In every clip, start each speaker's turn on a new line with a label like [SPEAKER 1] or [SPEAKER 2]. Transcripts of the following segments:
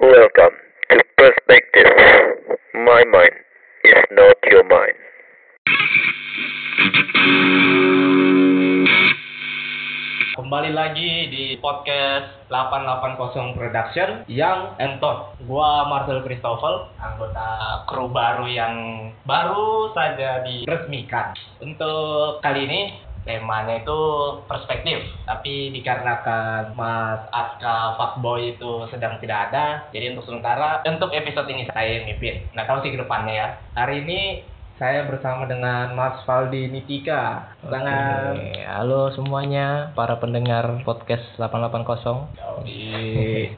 [SPEAKER 1] Welcome to Perspective. My mind is not your mind.
[SPEAKER 2] Kembali lagi di podcast 880 Production yang entot. Gua Marcel Christoffel, anggota kru baru yang baru saja diresmikan. Untuk kali ini temanya itu perspektif, tapi dikarenakan Mas Aska Fuckboy itu sedang tidak ada, jadi untuk sementara untuk episode ini saya yang mimpin. Nah, tahu sih ke depannya ya. Hari ini saya bersama dengan Mas Valdi Nitika.
[SPEAKER 3] Oke, halo semuanya para pendengar podcast 880.
[SPEAKER 2] Di,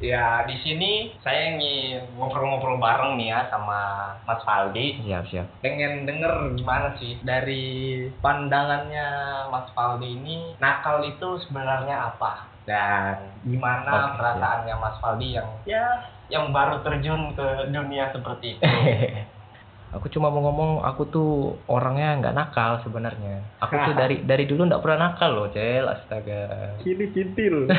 [SPEAKER 2] ya di sini saya ingin ngobrol-ngobrol bareng nih ya sama Mas Faldi.
[SPEAKER 3] Siap, siap.
[SPEAKER 2] Pengen denger gimana sih dari pandangannya Mas Faldi ini nakal itu sebenarnya apa dan gimana
[SPEAKER 3] Oke,
[SPEAKER 2] perasaannya Mas Faldi yang ya yang baru terjun ke dunia seperti itu.
[SPEAKER 3] Aku cuma mau ngomong aku tuh orangnya nggak nakal sebenarnya. Aku tuh dari dari dulu nggak pernah nakal loh, Cel. Astaga.
[SPEAKER 2] Kini kintil.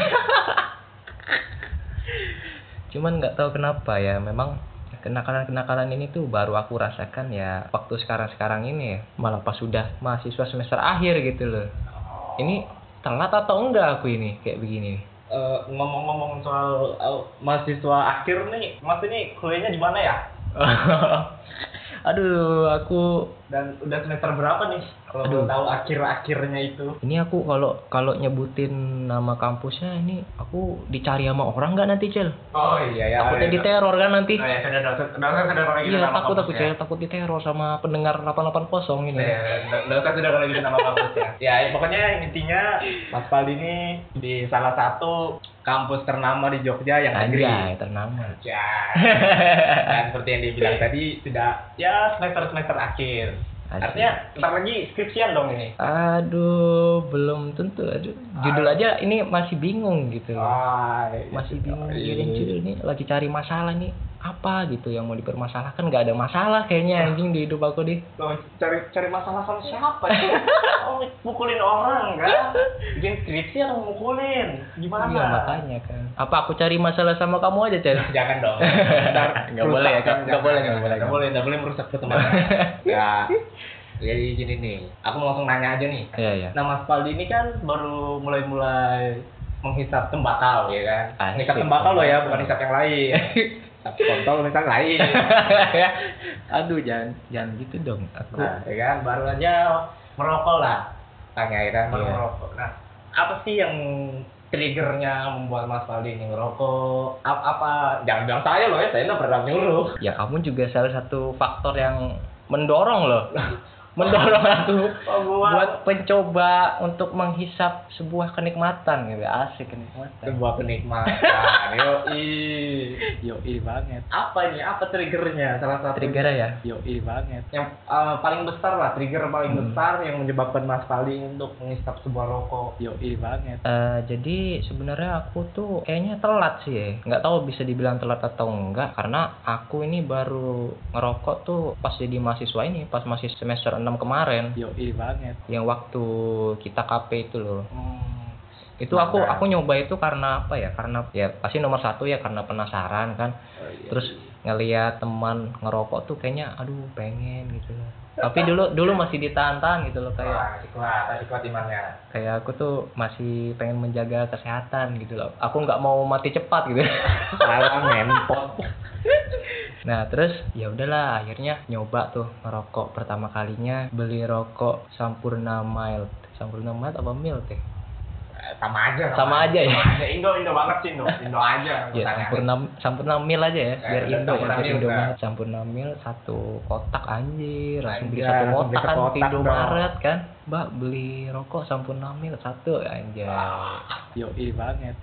[SPEAKER 3] Cuman nggak tahu kenapa ya, memang kenakalan-kenakalan ini tuh baru aku rasakan ya waktu sekarang-sekarang ini ya. Malah pas sudah mahasiswa semester akhir gitu loh. Ini telat atau enggak aku ini kayak begini?
[SPEAKER 2] Eh, ngomong-ngomong soal eh, mahasiswa akhir nih, Mas ini kuliahnya di mana ya?
[SPEAKER 3] Aduh, aku
[SPEAKER 2] Dan udah semester berapa nih? Kalau mau tahu akhir-akhirnya itu.
[SPEAKER 3] ini aku kalau kalau nyebutin nama kampusnya ini aku dicari sama orang nggak nanti cel
[SPEAKER 2] Oh iya ya.
[SPEAKER 3] takutnya diteror kan nanti
[SPEAKER 2] Oh iya, gitu
[SPEAKER 3] iya takut aku cel takut diteror sama pendengar 880 ini
[SPEAKER 2] Iya, sudah sudah sudah kalau gitu nama kampusnya. Ya, ya, pokoknya intinya Mas Paldi ini di salah satu kampus ternama di Jogja yang negeri.
[SPEAKER 3] Anjay, ternama
[SPEAKER 2] Ya. Dan seperti yang dibilang tadi sudah ya semester semester akhir.
[SPEAKER 3] Asik.
[SPEAKER 2] Artinya bentar lagi skripsian dong ini.
[SPEAKER 3] aduh belum tentu aduh judul aja ini masih bingung gitu
[SPEAKER 2] Ah,
[SPEAKER 3] masih bingung
[SPEAKER 2] iya.
[SPEAKER 3] mikirin judul nih lagi cari masalah nih apa gitu yang mau dipermasalahkan nggak ada masalah kayaknya anjing di hidup aku deh
[SPEAKER 2] Loh, cari cari masalah sama siapa sih? oh, mukulin orang kan? Bikin skripsi atau mukulin? Gimana?
[SPEAKER 3] iya makanya kan apa aku cari masalah sama kamu aja cel
[SPEAKER 2] Jangan dong. Ntar
[SPEAKER 3] Nggak boleh ya,
[SPEAKER 2] merusak,
[SPEAKER 3] nggak boleh, nggak boleh.
[SPEAKER 2] Nggak boleh, nggak boleh merusak pertemanan. ya. Jadi gini nih, aku mau langsung nanya aja nih.
[SPEAKER 3] iya iya
[SPEAKER 2] Nah Mas Paldi ini kan baru mulai-mulai menghisap tembakau ya kan?
[SPEAKER 3] Asik.
[SPEAKER 2] Menghisap tembakau loh ya, bukan hisap yang lain. Hisap kontol misalnya lain.
[SPEAKER 3] Aduh, jangan jangan gitu dong. Aku
[SPEAKER 2] Nah, ya kan baru aja merokok lah. Tanya ya kan baru
[SPEAKER 3] Iya.
[SPEAKER 2] merokok. Nah, apa sih yang triggernya membuat Mas Faldi ini ngerokok? Apa, apa? Jangan bilang saya loh ya, saya nggak pernah nyuruh.
[SPEAKER 3] ya kamu juga salah satu faktor yang mendorong loh. mendorong aku
[SPEAKER 2] Oh,
[SPEAKER 3] buat pencoba untuk menghisap sebuah kenikmatan gitu. Asik kenikmatan.
[SPEAKER 2] sebuah kenikmatan. Yoi.
[SPEAKER 3] Yoi banget.
[SPEAKER 2] Apa ini? Apa triggernya? Salah satu
[SPEAKER 3] Trigger ya? Yoi banget.
[SPEAKER 2] yang eh, paling besar lah, trigger paling
[SPEAKER 3] Hmm.
[SPEAKER 2] besar yang menyebabkan Mas Faldi untuk menghisap sebuah rokok.
[SPEAKER 3] Yoi banget. Eh, jadi sebenarnya aku tuh kayaknya telat sih ya. Nggak tahu bisa dibilang telat atau enggak karena aku ini baru ngerokok tuh pas jadi mahasiswa ini, pas masih semester 6 kemarin. Yoi banget. Yang waktu kita KP itu loh.
[SPEAKER 2] Hmm.
[SPEAKER 3] Itu aku
[SPEAKER 2] Mantap.
[SPEAKER 3] aku nyoba itu karena apa ya? Karena ya pasti nomor satu ya karena penasaran kan.
[SPEAKER 2] Oh, iya.
[SPEAKER 3] Terus ngelihat teman ngerokok tuh kayaknya aduh pengen gitu loh. Tapi dulu dulu masih ditahan-tahan gitu loh kayak
[SPEAKER 2] Wah, masih kuat, masih kuat imannya.
[SPEAKER 3] kayak aku tuh masih pengen menjaga kesehatan gitu loh. Aku nggak mau mati cepat gitu.
[SPEAKER 2] Salah mentot.
[SPEAKER 3] Nah terus ya udahlah akhirnya nyoba tuh ngerokok pertama kalinya beli rokok Sampurna Mild. Sampurna Mild apa Mild teh?
[SPEAKER 2] Eh, Sama aja.
[SPEAKER 3] Sama aja ya?
[SPEAKER 2] Sama aja. Indo, Indo banget sih Indo. Indo aja.
[SPEAKER 3] Ya. Sampurna Sampurna Mild aja ya biar
[SPEAKER 2] Eh,
[SPEAKER 3] Indo ya Indo banget. Sampurna Mild satu kotak anjir langsung beli satu kotak kan
[SPEAKER 2] kotak
[SPEAKER 3] Indomaret kan. Mbak beli rokok Sampurna Mild satu anjay. Yoi banget.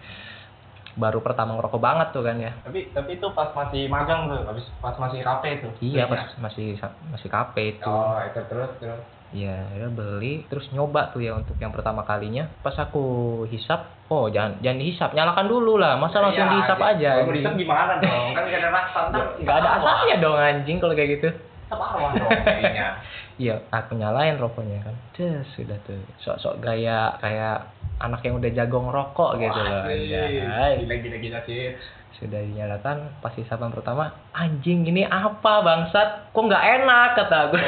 [SPEAKER 3] Baru pertama ngerokok banget tuh kan ya.
[SPEAKER 2] Tapi tapi itu pas masih magang tuh, habis pas masih kafe tuh.
[SPEAKER 3] Iya pas masih masih KP itu.
[SPEAKER 2] Oh, itu terus terus.
[SPEAKER 3] Iya, ya beli terus nyoba tuh ya untuk yang pertama kalinya. Pas aku hisap, oh jangan jangan dihisap, nyalakan dulu lah. Masa langsung
[SPEAKER 2] Iya,
[SPEAKER 3] dihisap
[SPEAKER 2] anjing.
[SPEAKER 3] aja.
[SPEAKER 2] Kalau dihisap gimana dong? Kan nggak ada rasa. Ntar
[SPEAKER 3] Nggak ada asapnya dong anjing kalau kayak gitu.
[SPEAKER 2] Tetap arwah dong kayaknya.
[SPEAKER 3] Iya, aku nyalain rokoknya kan. Terus sudah tuh sok-sok gaya kayak anak yang udah jago ngerokok gitu loh
[SPEAKER 2] Wah,
[SPEAKER 3] Anjay.
[SPEAKER 2] Gila gila gila sih.
[SPEAKER 3] sudah dinyalakan pas hisapan pertama anjing ini apa bangsat? Kok nggak enak? kata gue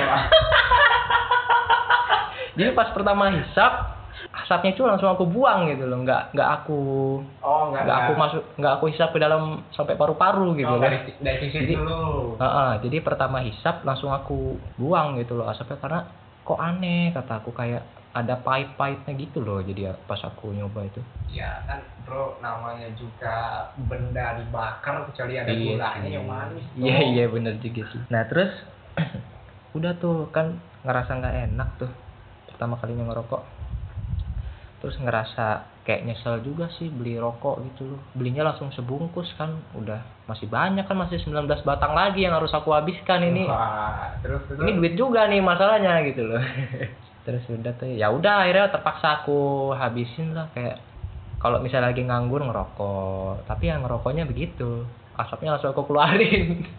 [SPEAKER 3] jadi pas pertama hisap asapnya itu langsung aku buang gitu loh nggak nggak aku
[SPEAKER 2] Oh enggak
[SPEAKER 3] nggak aku masuk nggak aku hisap ke dalam sampai paru-paru gitu
[SPEAKER 2] Oh,
[SPEAKER 3] loh.
[SPEAKER 2] dari dari sisi
[SPEAKER 3] Jadi-
[SPEAKER 2] dulu.
[SPEAKER 3] Heeh, jadi pertama hisap langsung aku buang gitu loh asapnya karena kok aneh kata aku kayak ada pahit-pahitnya gitu loh jadi ya pas aku nyoba itu
[SPEAKER 2] Ya kan bro namanya juga benda dibakar kecuali ada
[SPEAKER 3] Iya
[SPEAKER 2] gulanya
[SPEAKER 3] sih.
[SPEAKER 2] yang manis.
[SPEAKER 3] Iya iya bener juga sih. Nah terus udah tuh kan ngerasa nggak enak tuh pertama kalinya ngerokok. Terus ngerasa kayak nyesel juga sih beli rokok gitu loh. Belinya langsung sebungkus kan udah masih banyak kan masih 19 batang lagi yang harus aku habiskan ini.
[SPEAKER 2] Wah, terus terus.
[SPEAKER 3] Ini duit juga nih masalahnya gitu loh. terus udah tuh ya udah akhirnya terpaksa aku habisin lah kayak kalau misalnya lagi nganggur ngerokok tapi yang ngerokoknya begitu asapnya langsung aku keluarin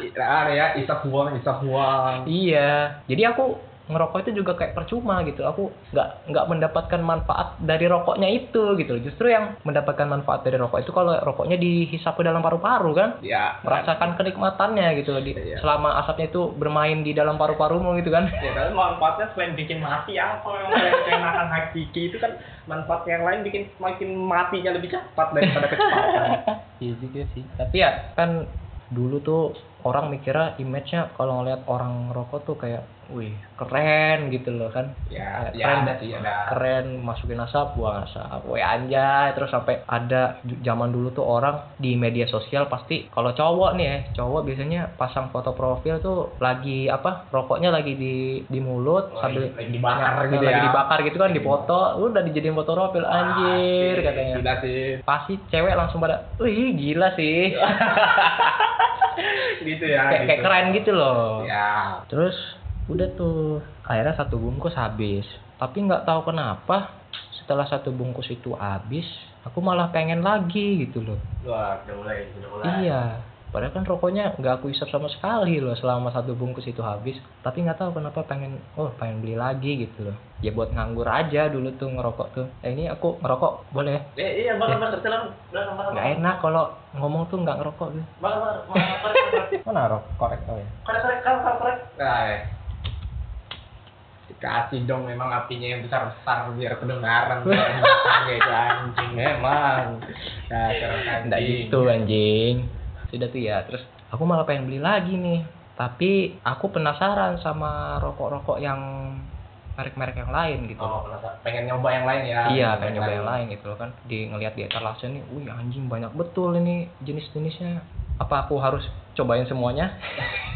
[SPEAKER 2] Ada ya, isap buang, isap buang.
[SPEAKER 3] iya jadi aku ngerokok itu juga kayak percuma gitu aku nggak nggak mendapatkan manfaat dari rokoknya itu gitu justru yang mendapatkan manfaat dari rokok itu kalau rokoknya dihisap ke dalam paru-paru kan
[SPEAKER 2] Ya,
[SPEAKER 3] merasakan kenikmatannya gitu di,
[SPEAKER 2] Iya.
[SPEAKER 3] selama asapnya itu bermain di dalam paru-parumu gitu kan
[SPEAKER 2] Ya tapi manfaatnya selain bikin mati apa memang selain keenakan hakiki itu kan manfaat yang lain bikin semakin matinya lebih cepat daripada kecepatan.
[SPEAKER 3] Iya juga sih. Tapi ya kan dulu tuh orang mikirnya image-nya kalau ngeliat orang rokok tuh kayak, wih keren gitu loh kan.
[SPEAKER 2] Ya, ya
[SPEAKER 3] keren,
[SPEAKER 2] ada sih ada.
[SPEAKER 3] Keren masukin asap, buang asap. Wih anjay. Terus sampai ada zaman dulu tuh orang di media sosial pasti kalau cowok nih ya, cowok biasanya pasang foto profil tuh lagi apa? Rokoknya lagi di di mulut
[SPEAKER 2] Oh,
[SPEAKER 3] sambil
[SPEAKER 2] lagi dibakar
[SPEAKER 3] Ya,
[SPEAKER 2] gitu
[SPEAKER 3] lagi
[SPEAKER 2] ya.
[SPEAKER 3] dibakar gitu kan dipoto, udah dijadiin foto profil anjir
[SPEAKER 2] Wah,
[SPEAKER 3] katanya
[SPEAKER 2] Gila sih.
[SPEAKER 3] pasti cewek langsung pada, wih gila sih,
[SPEAKER 2] gitu ya.
[SPEAKER 3] kayak, kayak
[SPEAKER 2] gitu.
[SPEAKER 3] keren gitu loh.
[SPEAKER 2] Ya.
[SPEAKER 3] Terus udah tuh, akhirnya satu bungkus habis. Tapi nggak tahu kenapa, setelah satu bungkus itu habis, aku malah pengen lagi gitu loh.
[SPEAKER 2] Wah, udah mulai, udah mulai.
[SPEAKER 3] Iya, padahal kan rokoknya nggak aku isap sama sekali loh selama satu bungkus itu habis. Tapi nggak tahu kenapa pengen, oh pengen beli lagi gitu loh. Ya buat nganggur aja dulu tuh ngerokok tuh. Eh ini aku ngerokok boleh?
[SPEAKER 2] Eh, iya, telan, belakang bakar.
[SPEAKER 3] Nggak enak kalau ngomong tuh nggak ngerokok gitu.
[SPEAKER 2] Bakar, bakar.
[SPEAKER 3] Mana rok korek oh ya.
[SPEAKER 2] Korek korek korek korek, korek. Nah, eh. Dikasih dong memang apinya yang besar besar biar kedengaran gitu anjing memang. Nah, orang
[SPEAKER 3] Nggak
[SPEAKER 2] anjing.
[SPEAKER 3] gitu anjing. Sudah tuh ya. Terus aku malah pengen beli lagi nih. Tapi aku penasaran sama rokok-rokok yang merek-merek yang lain gitu.
[SPEAKER 2] Oh, pengen nyoba yang lain ya?
[SPEAKER 3] iya, pengen nyoba yang lain gitu loh kan. Di ngelihat di etalase nih, wih anjing banyak betul ini jenis-jenisnya. Apa aku harus cobain semuanya?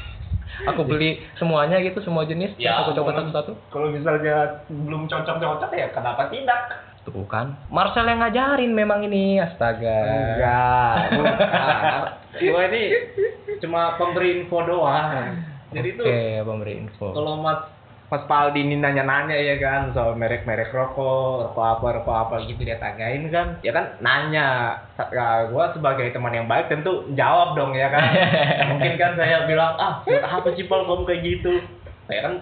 [SPEAKER 3] aku beli semuanya gitu, semua jenis.
[SPEAKER 2] Ya,
[SPEAKER 3] aku coba satu-satu.
[SPEAKER 2] Kalau misalnya belum cocok-cocok ya kenapa tidak?
[SPEAKER 3] Tuh kan. Marcel yang ngajarin memang ini, astaga.
[SPEAKER 2] Enggak, bukan. Gua ini cuma pemberi info doang. Jadi
[SPEAKER 3] Oke,
[SPEAKER 2] tuh
[SPEAKER 3] pemberi info.
[SPEAKER 2] kalau Mas Mas Paldi ini nanya-nanya ya kan soal merek-merek rokok, rokok apa, rokok apa gitu dia tanyain kan, ya kan nanya. Ya, gua sebagai teman yang baik tentu jawab dong ya kan. Mungkin kan saya bilang ah buat apa sih Pal kamu kayak gitu? Saya kan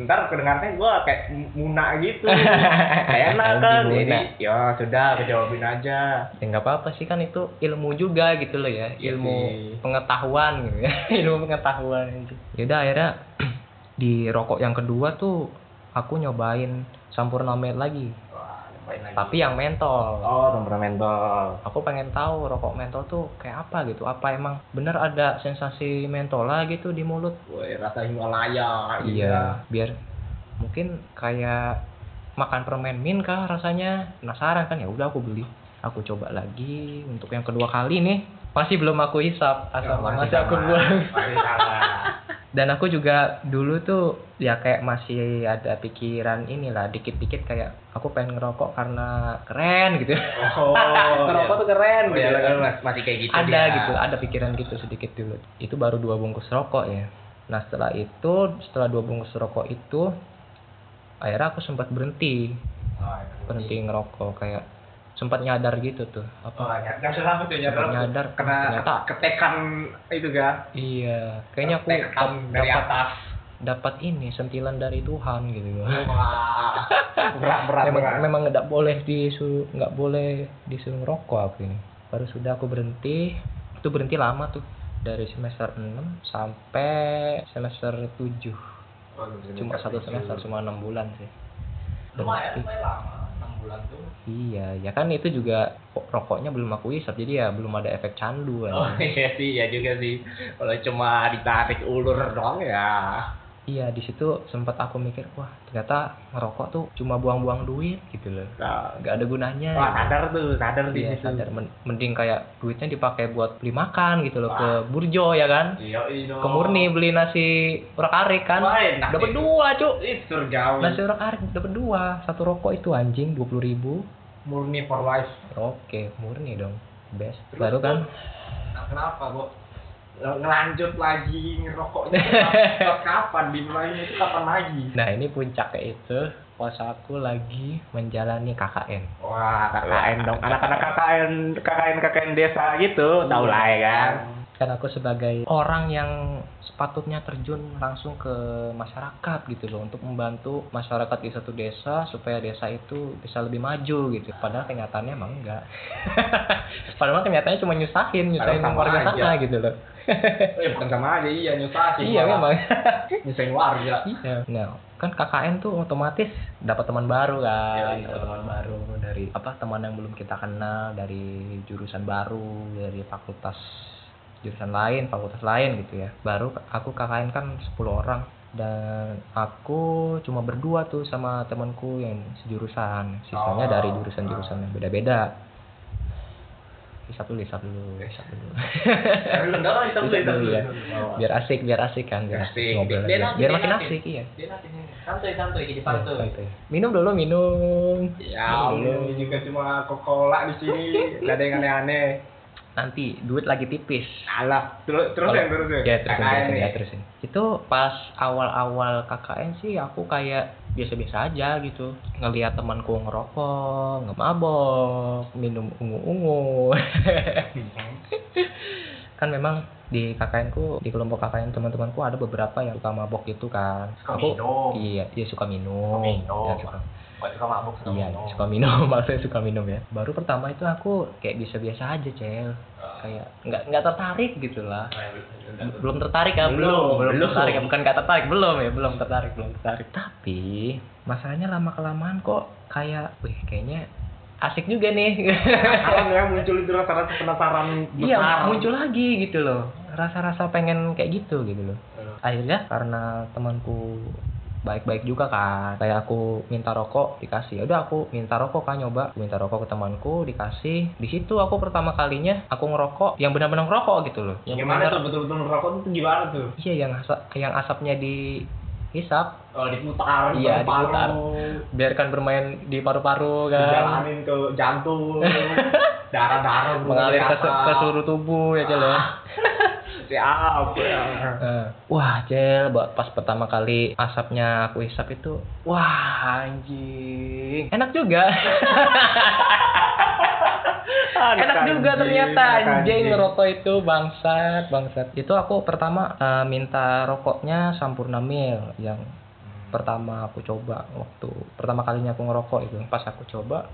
[SPEAKER 2] ntar kedengarannya gua kayak muna gitu. Kayak enak kan. Jadi ya sudah aku jawabin aja.
[SPEAKER 3] ya nggak apa-apa sih kan itu ilmu juga gitu loh ya
[SPEAKER 2] Iya
[SPEAKER 3] ilmu
[SPEAKER 2] sih.
[SPEAKER 3] pengetahuan gitu ya ilmu pengetahuan itu yaudah akhirnya di rokok yang kedua tuh aku nyobain Sampurna Med lagi
[SPEAKER 2] Nyobain lagi.
[SPEAKER 3] tapi yang mentol
[SPEAKER 2] Oh, temperamentol.
[SPEAKER 3] aku pengen tahu rokok mentol tuh kayak apa gitu apa emang bener ada sensasi mentola gitu di mulut
[SPEAKER 2] Woi, rasa Himalaya gitu.
[SPEAKER 3] iya biar mungkin kayak makan permen min kah rasanya penasaran kan ya udah aku beli aku coba lagi untuk yang kedua kali nih masih belum aku hisap asal
[SPEAKER 2] Ya,
[SPEAKER 3] masih aku
[SPEAKER 2] sama.
[SPEAKER 3] buang
[SPEAKER 2] Masih.
[SPEAKER 3] dan aku juga dulu tuh ya kayak masih ada pikiran inilah dikit-dikit kayak aku pengen ngerokok karena keren gitu.
[SPEAKER 2] Oh,
[SPEAKER 3] ngerokok tuh keren
[SPEAKER 2] Oh,
[SPEAKER 3] gitu
[SPEAKER 2] iya, mas- masih kayak gitu
[SPEAKER 3] ada
[SPEAKER 2] dia.
[SPEAKER 3] gitu ada pikiran gitu sedikit dulu. Itu baru dua bungkus rokok ya. Nah setelah itu setelah dua bungkus rokok itu akhirnya aku sempat berhenti.
[SPEAKER 2] Oh, iya.
[SPEAKER 3] berhenti ngerokok kayak sempat nyadar gitu tuh
[SPEAKER 2] Oh,
[SPEAKER 3] apa
[SPEAKER 2] nyadar apa tuh nyadar?
[SPEAKER 3] Sempat nyadar,
[SPEAKER 2] Kena
[SPEAKER 3] ternyata.
[SPEAKER 2] ketekan itu ga?
[SPEAKER 3] iya kayaknya aku
[SPEAKER 2] Ketekan dari
[SPEAKER 3] dapat
[SPEAKER 2] atas.
[SPEAKER 3] dapat ini sentilan dari Tuhan gitu.
[SPEAKER 2] Wah, berat berat
[SPEAKER 3] memang
[SPEAKER 2] berat.
[SPEAKER 3] memang nggak boleh disuruh nggak boleh disuruh ngerokok aku ini. Baru sudah aku berhenti, itu berhenti lama tuh dari semester 6 sampai semester 7 cuma satu semester cuma enam bulan sih
[SPEAKER 2] Lumayan,
[SPEAKER 3] Berhenti.
[SPEAKER 2] lumayan lama, 6 bulan tuh.
[SPEAKER 3] iya ya kan itu juga kok rokoknya belum aku hisap jadi ya belum ada efek candu kan
[SPEAKER 2] Oh iya sih, ya juga sih. Kalau cuma ditarik ulur doang ya.
[SPEAKER 3] Iya di situ sempat aku mikir wah ternyata ngerokok tuh cuma buang-buang duit gitu loh
[SPEAKER 2] Nah,
[SPEAKER 3] nggak ada gunanya
[SPEAKER 2] wah sadar tuh, sadar di
[SPEAKER 3] Iya,
[SPEAKER 2] situ.
[SPEAKER 3] sadar Men- mending kayak duitnya dipakai buat beli makan gitu loh
[SPEAKER 2] Wah.
[SPEAKER 3] ke burjo ya kan
[SPEAKER 2] Iya, iya.
[SPEAKER 3] ke murni beli nasi urak arik kan
[SPEAKER 2] Wah, enak
[SPEAKER 3] dapat
[SPEAKER 2] itu.
[SPEAKER 3] dua cuk
[SPEAKER 2] Ih, surgawi.
[SPEAKER 3] nasi urak arik dapat dua satu rokok itu anjing dua puluh ribu
[SPEAKER 2] Murni for life.
[SPEAKER 3] oke murni dong best
[SPEAKER 2] Terus
[SPEAKER 3] baru kan
[SPEAKER 2] Nah, kenapa, Bu? Ngelanjut lagi ngerokoknya kapan? Dimulainya itu kapan lagi?
[SPEAKER 3] nah ini puncaknya itu pas aku lagi menjalani KKN
[SPEAKER 2] Wah, KKN dong. Anak-anak KKN, KKN KKN desa gitu, tahu lah ya kan.
[SPEAKER 3] kan aku sebagai orang yang sepatutnya terjun langsung ke masyarakat gitu loh untuk membantu masyarakat di satu desa supaya desa itu bisa lebih maju gitu. Padahal kenyataannya emang enggak. Padahal kenyataannya cuma nyusahin nyusahin warga sana gitu loh
[SPEAKER 2] Eh, bukan sama aja, iya nyusahin.
[SPEAKER 3] iya
[SPEAKER 2] malah.
[SPEAKER 3] memang
[SPEAKER 2] Nyusahin warga.
[SPEAKER 3] iya nah kan KKN tuh otomatis dapat teman baru kan dapat teman baru dari apa teman yang belum kita kenal dari jurusan baru dari fakultas jurusan lain fakultas lain gitu ya baru aku KKN kan 10 orang dan aku cuma berdua tuh sama temanku yang sejurusan sisanya
[SPEAKER 2] Oh.
[SPEAKER 3] dari jurusan-jurusan yang beda-beda hisap dulu hisap dulu hisap dulu
[SPEAKER 2] Ya, lu enggak lah, kita dulu,
[SPEAKER 3] Hisap dulu ya. Biar asik biar asik kan biar asik, ngobrol
[SPEAKER 2] Biar
[SPEAKER 3] biar
[SPEAKER 2] biar
[SPEAKER 3] makin
[SPEAKER 2] asik.
[SPEAKER 3] asik iya
[SPEAKER 2] santuy santuy jadi santuy.
[SPEAKER 3] Santuy. Minum dulu, minum.
[SPEAKER 2] Ya,
[SPEAKER 3] Minum
[SPEAKER 2] juga cuma Coca-Cola di sini, nggak ada yang aneh-aneh.
[SPEAKER 3] Nanti duit lagi tipis.
[SPEAKER 2] Alah, terus terus yang terus
[SPEAKER 3] Ya, terusin,
[SPEAKER 2] KKN
[SPEAKER 3] terusin, ya, terusin. Itu pas awal-awal KKN sih aku kayak biasa-biasa aja gitu. Ngelihat temanku ngerokok, ngemabok, minum ungu-ungu. kan memang di KKN ku, di kelompok KKN teman-temanku ada beberapa yang suka mabok gitu kan.
[SPEAKER 2] Suka
[SPEAKER 3] aku
[SPEAKER 2] minum.
[SPEAKER 3] iya, dia suka minum.
[SPEAKER 2] Suka minum.
[SPEAKER 3] Ya, suka
[SPEAKER 2] Suka mabuk suka
[SPEAKER 3] Iya,
[SPEAKER 2] minum.
[SPEAKER 3] suka minum, maksudnya suka minum ya. Baru pertama itu aku kayak biasa-biasa aja, Cel. Kayak nggak nggak tertarik gitu lah. Belum tertarik ya, belum,
[SPEAKER 2] Belum,
[SPEAKER 3] belum, tertarik ya, bukan nggak tertarik, belum ya, belum tertarik, belum tertarik. Tapi masalahnya lama kelamaan kok kayak, wih kayaknya asik juga nih.
[SPEAKER 2] Kalau ya muncul itu rasa-rasa penasaran
[SPEAKER 3] Iya,
[SPEAKER 2] besar.
[SPEAKER 3] muncul lagi gitu loh. Rasa-rasa pengen kayak gitu gitu loh. Akhirnya karena temanku baik-baik juga kan kayak aku minta rokok dikasih. Ya udah aku minta rokok kan nyoba. Aku minta rokok ke temanku dikasih. Di situ aku pertama kalinya aku ngerokok yang benar-benar ngerokok gitu loh. Yang
[SPEAKER 2] Gimana
[SPEAKER 3] benar-
[SPEAKER 2] tuh? Betul-betul merokok itu gimana tuh?
[SPEAKER 3] iya yang asap yang asapnya di hisap
[SPEAKER 2] Oh, diputar,
[SPEAKER 3] Iya,
[SPEAKER 2] paru-paru,
[SPEAKER 3] diputar. biarkan bermain di paru-paru kan.
[SPEAKER 2] Dijalanin ke jantung, darah-darah
[SPEAKER 3] mengalir ke, ke seluruh tubuh ya Cel ya
[SPEAKER 2] Siap ya.
[SPEAKER 3] Eh, wah Cel pas pertama kali asapnya aku hisap itu wah anjing. Enak juga. Enak juga ternyata anjing. Ngerokok itu bangsat bangsat. Itu aku pertama eh, minta rokoknya sampurna mil yang pertama aku coba waktu pertama kalinya aku ngerokok itu. Pas aku coba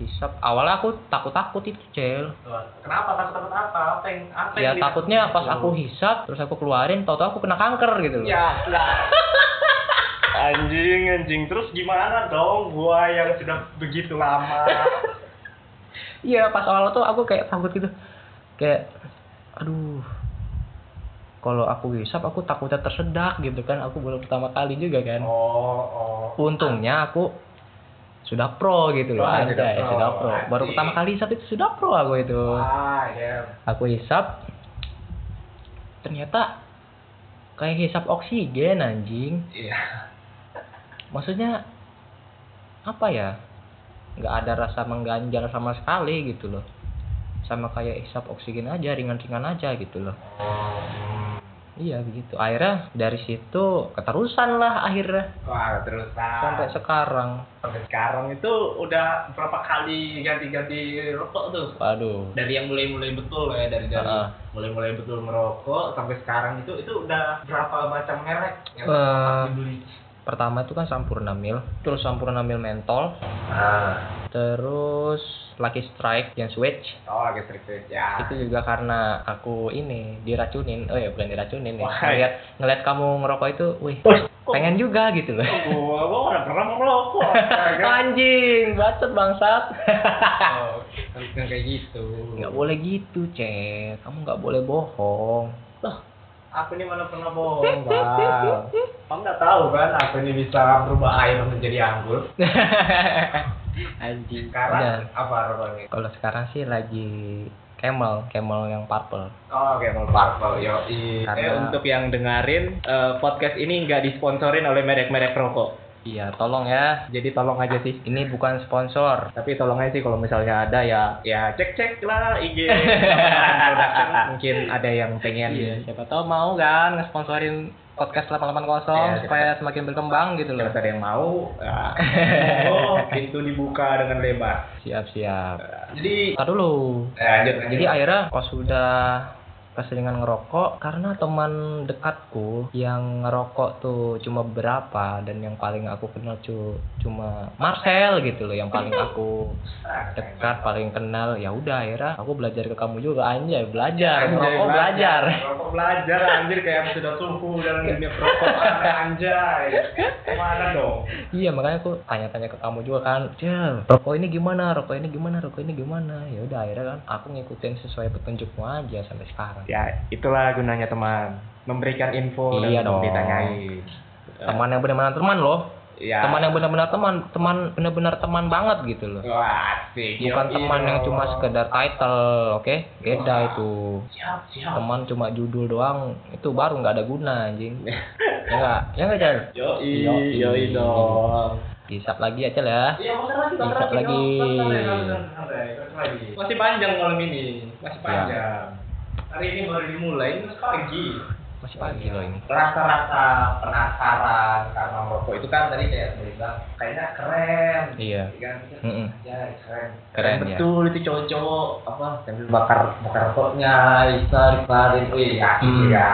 [SPEAKER 3] hisap awalnya aku takut takut itu cel
[SPEAKER 2] Kenapa takut-takut apa? Apa yang apa
[SPEAKER 3] ya
[SPEAKER 2] yang
[SPEAKER 3] takutnya pas aku hisap terus aku keluarin tau-tau aku kena kanker gitu loh
[SPEAKER 2] Ya, lah. anjing, anjing. Terus gimana dong gua yang sudah begitu lama?
[SPEAKER 3] iya pas awal tuh aku kayak takut gitu kayak aduh kalau aku hisap aku takutnya tersedak gitu kan aku baru pertama kali juga kan
[SPEAKER 2] oh, oh.
[SPEAKER 3] untungnya aku sudah pro gitu loh
[SPEAKER 2] Oh, sudah pro.
[SPEAKER 3] sudah pro baru
[SPEAKER 2] Asik.
[SPEAKER 3] pertama kali hisap itu sudah pro aku itu
[SPEAKER 2] Ah, ya.
[SPEAKER 3] aku hisap ternyata kayak hisap oksigen anjing
[SPEAKER 2] Iya.
[SPEAKER 3] maksudnya apa ya nggak ada rasa mengganjal sama sekali gitu loh sama kayak hisap oksigen aja ringan-ringan aja gitu loh iya begitu akhirnya dari situ keterusan lah akhirnya
[SPEAKER 2] Wah, terus
[SPEAKER 3] sampai sekarang
[SPEAKER 2] sampai sekarang itu udah berapa kali ganti-ganti rokok tuh?
[SPEAKER 3] waduh
[SPEAKER 2] Dari yang mulai-mulai betul ya dari dari
[SPEAKER 3] Heeh.
[SPEAKER 2] mulai-mulai betul merokok sampai sekarang itu itu udah berapa macam merek yang pernah dibeli?
[SPEAKER 3] Pertama itu kan Sampurna Mil, terus Sampurna Mil mentol,
[SPEAKER 2] Ah,
[SPEAKER 3] terus Lucky Strike yang Switch.
[SPEAKER 2] oh lagi street ya.
[SPEAKER 3] Itu juga karena aku ini diracunin. Oh ya, bukan diracunin.
[SPEAKER 2] Wah.
[SPEAKER 3] Ngeliat ngeliat kamu ngerokok itu, wih, pengen juga gitu loh.
[SPEAKER 2] Gua gua orang pernah merokok.
[SPEAKER 3] Anjing, bacot bangsat.
[SPEAKER 2] Oh, kayak gitu.
[SPEAKER 3] nggak boleh gitu, Cek. Kamu nggak boleh bohong.
[SPEAKER 2] Aku ini mana pernah bohong, Bang. Kamu nggak tahu kan, aku ini bisa berubah air menjadi anggur.
[SPEAKER 3] Anjing.
[SPEAKER 2] Sekarang
[SPEAKER 3] Udah.
[SPEAKER 2] apa rokoknya?
[SPEAKER 3] Kalau sekarang sih lagi Camel, Camel yang purple.
[SPEAKER 2] Oh, mau purple, yo. Eh,
[SPEAKER 3] Karena-
[SPEAKER 2] untuk yang dengerin, eh, podcast ini nggak disponsorin oleh merek-merek rokok.
[SPEAKER 3] Iya, tolong ya.
[SPEAKER 2] Jadi tolong aja sih.
[SPEAKER 3] Ini bukan sponsor.
[SPEAKER 2] Tapi tolong aja sih kalau misalnya ada ya, ya cek-cek lah IG. Mungkin ada yang pengen.
[SPEAKER 3] Iya, siapa tahu mau kan ngesponsorin podcast 880
[SPEAKER 2] Iya,
[SPEAKER 3] supaya semakin berkembang gitu loh.
[SPEAKER 2] Kalau ada yang mau, ya, oh, pintu dibuka dengan lebar.
[SPEAKER 3] Siap-siap.
[SPEAKER 2] Jadi,
[SPEAKER 3] Tar dulu.
[SPEAKER 2] eh, lanjut, lanjut.
[SPEAKER 3] Jadi akhirnya pas sudah keseringan ngerokok karena teman dekatku yang ngerokok tuh cuma berapa dan yang paling aku kenal cu cuma Marcel gitu loh yang paling aku dekat paling kenal. Ya udah akhirnya aku belajar ke kamu juga. Anjay belajar.
[SPEAKER 2] Anjay,
[SPEAKER 3] ngerokok belajar.
[SPEAKER 2] Rokok belajar anjir. Kayak sudah suku dalam dunia perokok anjay. Mana dong?
[SPEAKER 3] iya makanya aku tanya-tanya ke kamu juga kan. Cel rokok ini gimana? Rokok ini gimana? Rokok ini gimana? Ya udah akhirnya kan aku ngikutin sesuai petunjukmu aja sampai sekarang
[SPEAKER 2] Ya, itulah gunanya teman. Memberikan info
[SPEAKER 3] Iya
[SPEAKER 2] dan
[SPEAKER 3] dong.
[SPEAKER 2] ditanyain.
[SPEAKER 3] teman yang benar-benar teman loh
[SPEAKER 2] Ya.
[SPEAKER 3] teman yang benar-benar teman teman benar-benar teman banget gitu loh
[SPEAKER 2] Wah, asik.
[SPEAKER 3] bukan
[SPEAKER 2] Yoi
[SPEAKER 3] teman yang
[SPEAKER 2] dong.
[SPEAKER 3] cuma sekedar title oke beda
[SPEAKER 2] Wah.
[SPEAKER 3] itu
[SPEAKER 2] Siap, siap.
[SPEAKER 3] teman cuma judul doang itu baru nggak ada guna anjing ya nggak ya nggak Jan
[SPEAKER 2] Yoi,
[SPEAKER 3] Yoi.
[SPEAKER 2] yoi dong.
[SPEAKER 3] hisap lagi aja lah
[SPEAKER 2] Iya, bentar lagi,
[SPEAKER 3] Hisap lagi.
[SPEAKER 2] Lagi. Masih panjang malam ini, masih
[SPEAKER 3] Ya.
[SPEAKER 2] Hari ini baru dimulai, ini masih pagi.
[SPEAKER 3] masih pagi loh ini
[SPEAKER 2] Rasa-rasa penasaran karena merokok itu kan tadi kayak bilang kayaknya keren.
[SPEAKER 3] iya
[SPEAKER 2] Kan?
[SPEAKER 3] Mm-mm.
[SPEAKER 2] Ya, keren.
[SPEAKER 3] Keren, ya.
[SPEAKER 2] betul itu cowok-cowok apa sambil bakar bakar rokoknya, bisa dikeluarin, wih ya gitu
[SPEAKER 3] Hmm.
[SPEAKER 2] ya.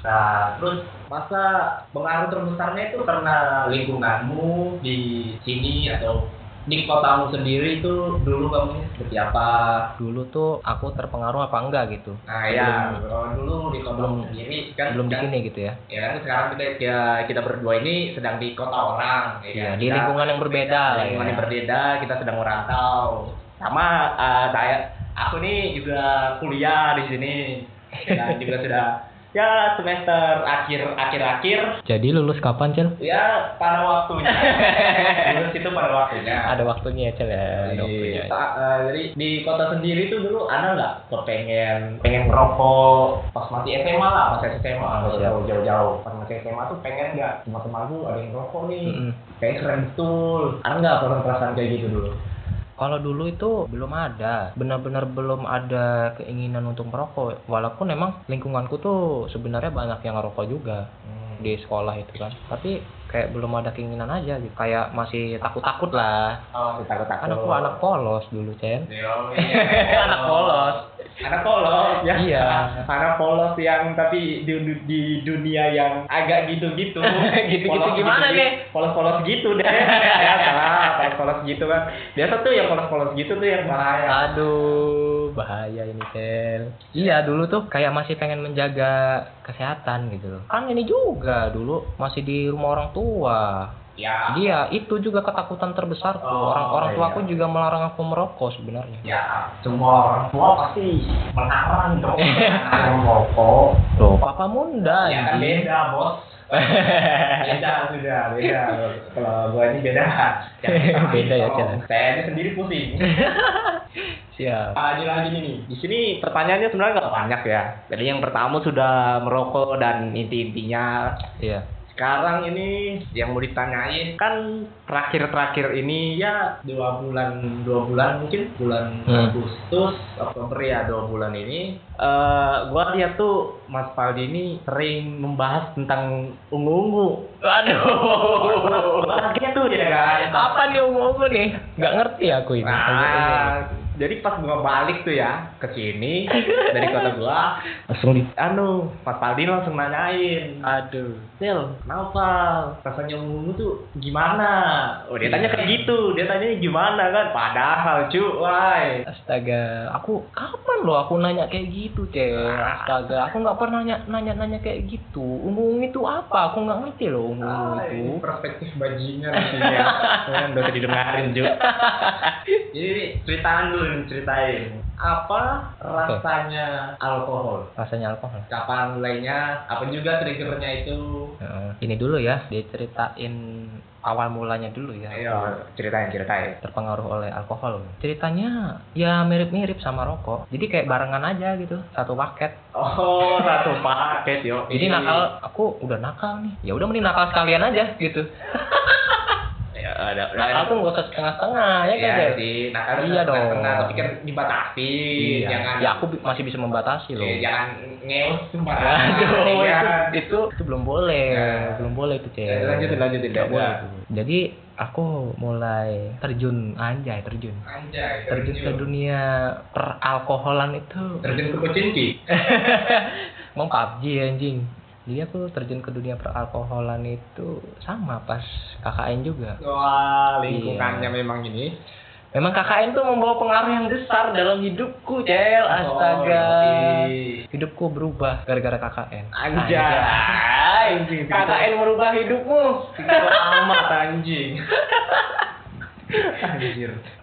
[SPEAKER 2] Nah, terus masa pengaruh terbesarnya itu karena lingkunganmu di sini atau di kotamu sendiri itu dulu kamu seperti apa?
[SPEAKER 3] dulu tuh aku terpengaruh apa enggak gitu
[SPEAKER 2] Nah ya, kalau dulu di kotamu
[SPEAKER 3] belum-
[SPEAKER 2] sendiri kan
[SPEAKER 3] belum di sini gitu ya
[SPEAKER 2] Ya kan sekarang kita kita, kita berdua ini sedang di kota orang, ya kan?
[SPEAKER 3] di lingkungan yang berbeda lah
[SPEAKER 2] lingkungan
[SPEAKER 3] ya.
[SPEAKER 2] yang berbeda, kita sedang merantau. Sama eh, saya, aku nih juga kuliah di sini dan juga sudah ya semester akhir akhir akhir
[SPEAKER 3] jadi lulus kapan Cel?
[SPEAKER 2] Ya pada waktunya. Lulus itu pada waktunya.
[SPEAKER 3] Ada waktunya ya Cel ya ada waktunya.
[SPEAKER 2] Jadi, sa- eh, jadi di kota sendiri tuh dulu ada nggak? Kepengen pengen merokok pas masih SMA lah masih SMA nggak
[SPEAKER 3] Siap.
[SPEAKER 2] jauh jauh-jauh pas masih SMA tuh pengen nggak? Teman-teman tuh ada yang merokok nih.
[SPEAKER 3] Mm-mm.
[SPEAKER 2] kayak keren betul. Ada nggak perasaan kayak gitu dulu
[SPEAKER 3] Kalau dulu itu belum ada, benar-benar belum ada keinginan untuk merokok. Walaupun memang lingkunganku tuh sebenarnya banyak yang ngerokok juga di sekolah itu kan. Tapi kayak belum ada keinginan aja gitu. Kayak masih takut-takut lah.
[SPEAKER 2] oh takut takut
[SPEAKER 3] Kan aku anak polos dulu, Cen.
[SPEAKER 2] anak polos anak polos ya
[SPEAKER 3] Iya.
[SPEAKER 2] anak polos yang tapi di, di dunia yang agak gitu-gitu
[SPEAKER 3] Gitu-gitu
[SPEAKER 2] Polos
[SPEAKER 3] gimana,
[SPEAKER 2] gitu-gitu.
[SPEAKER 3] Ge?
[SPEAKER 2] polos-polos gitu deh ya salah polos-polos gitu kan biasa tuh yang polos-polos gitu tuh yang bahaya
[SPEAKER 3] Aduh, bahaya ini, Cel. Iya, dulu tuh kayak masih pengen menjaga kesehatan gitu loh. Kan ini juga dulu masih di rumah orang tua.
[SPEAKER 2] ya
[SPEAKER 3] Dia itu juga ketakutan terbesarku.
[SPEAKER 2] Oh,
[SPEAKER 3] orang orang tua aku
[SPEAKER 2] iya.
[SPEAKER 3] juga melarang aku merokok sebenarnya.
[SPEAKER 2] ya semua orang tua pasti melarang dong merokok
[SPEAKER 3] Loh, papa munda.
[SPEAKER 2] ya kan beda bos beda sudah beda kalau gua ini beda
[SPEAKER 3] Beda ya, Cel.
[SPEAKER 2] saya ini sendiri pusing
[SPEAKER 3] Siap.
[SPEAKER 2] lagi lagi nih di sini pertanyaannya sebenarnya nggak banyak ya jadi yang pertama sudah merokok dan inti intinya
[SPEAKER 3] Iya.
[SPEAKER 2] Sekarang ini yang mau ditanyain kan terakhir terakhir ini ya dua bulan dua bulan mungkin bulan
[SPEAKER 3] Hmm.
[SPEAKER 2] Agustus Oktober ya dua bulan ini eh gua lihat tuh Mas Paldi ini sering membahas tentang ungu-ungu
[SPEAKER 3] Aduh.
[SPEAKER 2] Bahagia tuh ya kan
[SPEAKER 3] Apa nih ungu-ungu nih? Nggak ngerti aku ini.
[SPEAKER 2] Nah, Jadi pas gua balik tuh ya ke sini dari kota gua langsung di anu Pak Paldi langsung nanyain.
[SPEAKER 3] Aduh.
[SPEAKER 2] Del, kenapa? Rasanya ungu tuh gimana? Oh dia tanya kayak gitu, dia tanya gimana kan? Padahal cu, why?
[SPEAKER 3] Astaga, aku kapan lo aku nanya kayak gitu, Cel? Astaga, aku nggak pernah nanya nanya nanya kayak gitu. Ungu itu apa? Aku nggak ngerti loh ungu itu.
[SPEAKER 2] perspektif bajingan ya. Kan udah didengarin Ju. Jadi ceritaan dulu ceritain. Apa rasanya alkohol?
[SPEAKER 3] Rasanya alkohol.
[SPEAKER 2] Kapan mulainya? Apa juga triggernya itu?
[SPEAKER 3] Ini dulu ya, diceritain awal mulanya dulu ya.
[SPEAKER 2] Ayo ceritain ceritain.
[SPEAKER 3] terpengaruh oleh alkohol. Ceritanya ya mirip-mirip sama rokok. Jadi kayak barengan aja gitu, satu paket.
[SPEAKER 2] Oh satu paket yo.
[SPEAKER 3] Jadi nakal, aku udah nakal nih. Ya udah mending nakal sekalian aja gitu.
[SPEAKER 2] Ya ada.
[SPEAKER 3] Nakal tuh nggak usah setengah-setengah ya kan?
[SPEAKER 2] Iya
[SPEAKER 3] Del?
[SPEAKER 2] sih, nakal
[SPEAKER 3] Iya dong.
[SPEAKER 2] Tengah, tapi kan dibatasi,
[SPEAKER 3] Iya.
[SPEAKER 2] jangan.
[SPEAKER 3] Ya aku masih bisa membatasi loh.
[SPEAKER 2] Eh, jangan ngeus sembarangan.
[SPEAKER 3] Aduh,
[SPEAKER 2] Iya.
[SPEAKER 3] itu, itu itu belum boleh,
[SPEAKER 2] Ya.
[SPEAKER 3] belum boleh itu cewek.
[SPEAKER 2] Ya, lanjutin, lanjutin, dah.
[SPEAKER 3] boleh. Jadi aku mulai terjun anjay terjun
[SPEAKER 2] Anjay,
[SPEAKER 3] terjun ke dunia peralkoholan itu
[SPEAKER 2] Terjun ke pecinci.
[SPEAKER 3] Emang PUBG anjing. Jadi aku terjun ke dunia peralkoholan itu sama pas KKN juga.
[SPEAKER 2] Wah, lingkungannya
[SPEAKER 3] Iya.
[SPEAKER 2] memang ini.
[SPEAKER 3] Memang KKN tuh membawa pengaruh yang besar dalam hidupku, Cel. Astaga.
[SPEAKER 2] Oh.
[SPEAKER 3] Hidupku berubah gara-gara KKN.
[SPEAKER 2] Anjay. Anjing.
[SPEAKER 3] KKN merubah hidupmu.
[SPEAKER 2] Selamat anjing.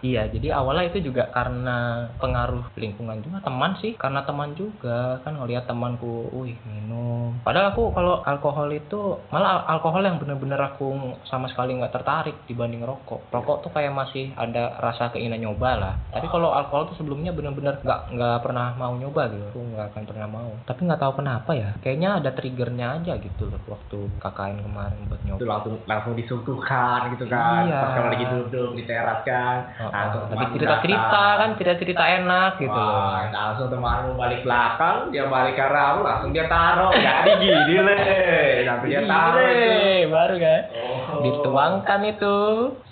[SPEAKER 3] Iya, jadi awalnya itu juga karena pengaruh lingkungan juga teman sih, karena teman juga kan ngelihat temanku, wih minum. Padahal aku kalau alkohol itu malah al- alkohol yang bener-bener aku sama sekali nggak tertarik dibanding rokok. Rokok tuh kayak masih ada rasa keinginan nyoba lah. Tapi kalau alkohol tuh sebelumnya bener-bener nggak nggak pernah mau nyoba gitu, aku nggak akan pernah mau. Tapi nggak tahu kenapa ya, kayaknya ada triggernya aja gitu loh waktu KKN kemarin buat
[SPEAKER 2] Itu
[SPEAKER 3] nyoba.
[SPEAKER 2] langsung langsung disuguhkan gitu kan.
[SPEAKER 3] Iya.
[SPEAKER 2] Pas lagi duduk di teras kan.
[SPEAKER 3] Oh,
[SPEAKER 2] langsung
[SPEAKER 3] oh. Tapi
[SPEAKER 2] temanmu
[SPEAKER 3] cerita-cerita
[SPEAKER 2] datang.
[SPEAKER 3] kan, cerita-cerita enak gitu loh.
[SPEAKER 2] Wah, langsung temanmu balik belakang, dia balik ke arah lu, langsung dia taruh. Jadi gini le, nanti dia taruh itu.
[SPEAKER 3] Baru kan
[SPEAKER 2] Oh.
[SPEAKER 3] dituangkan itu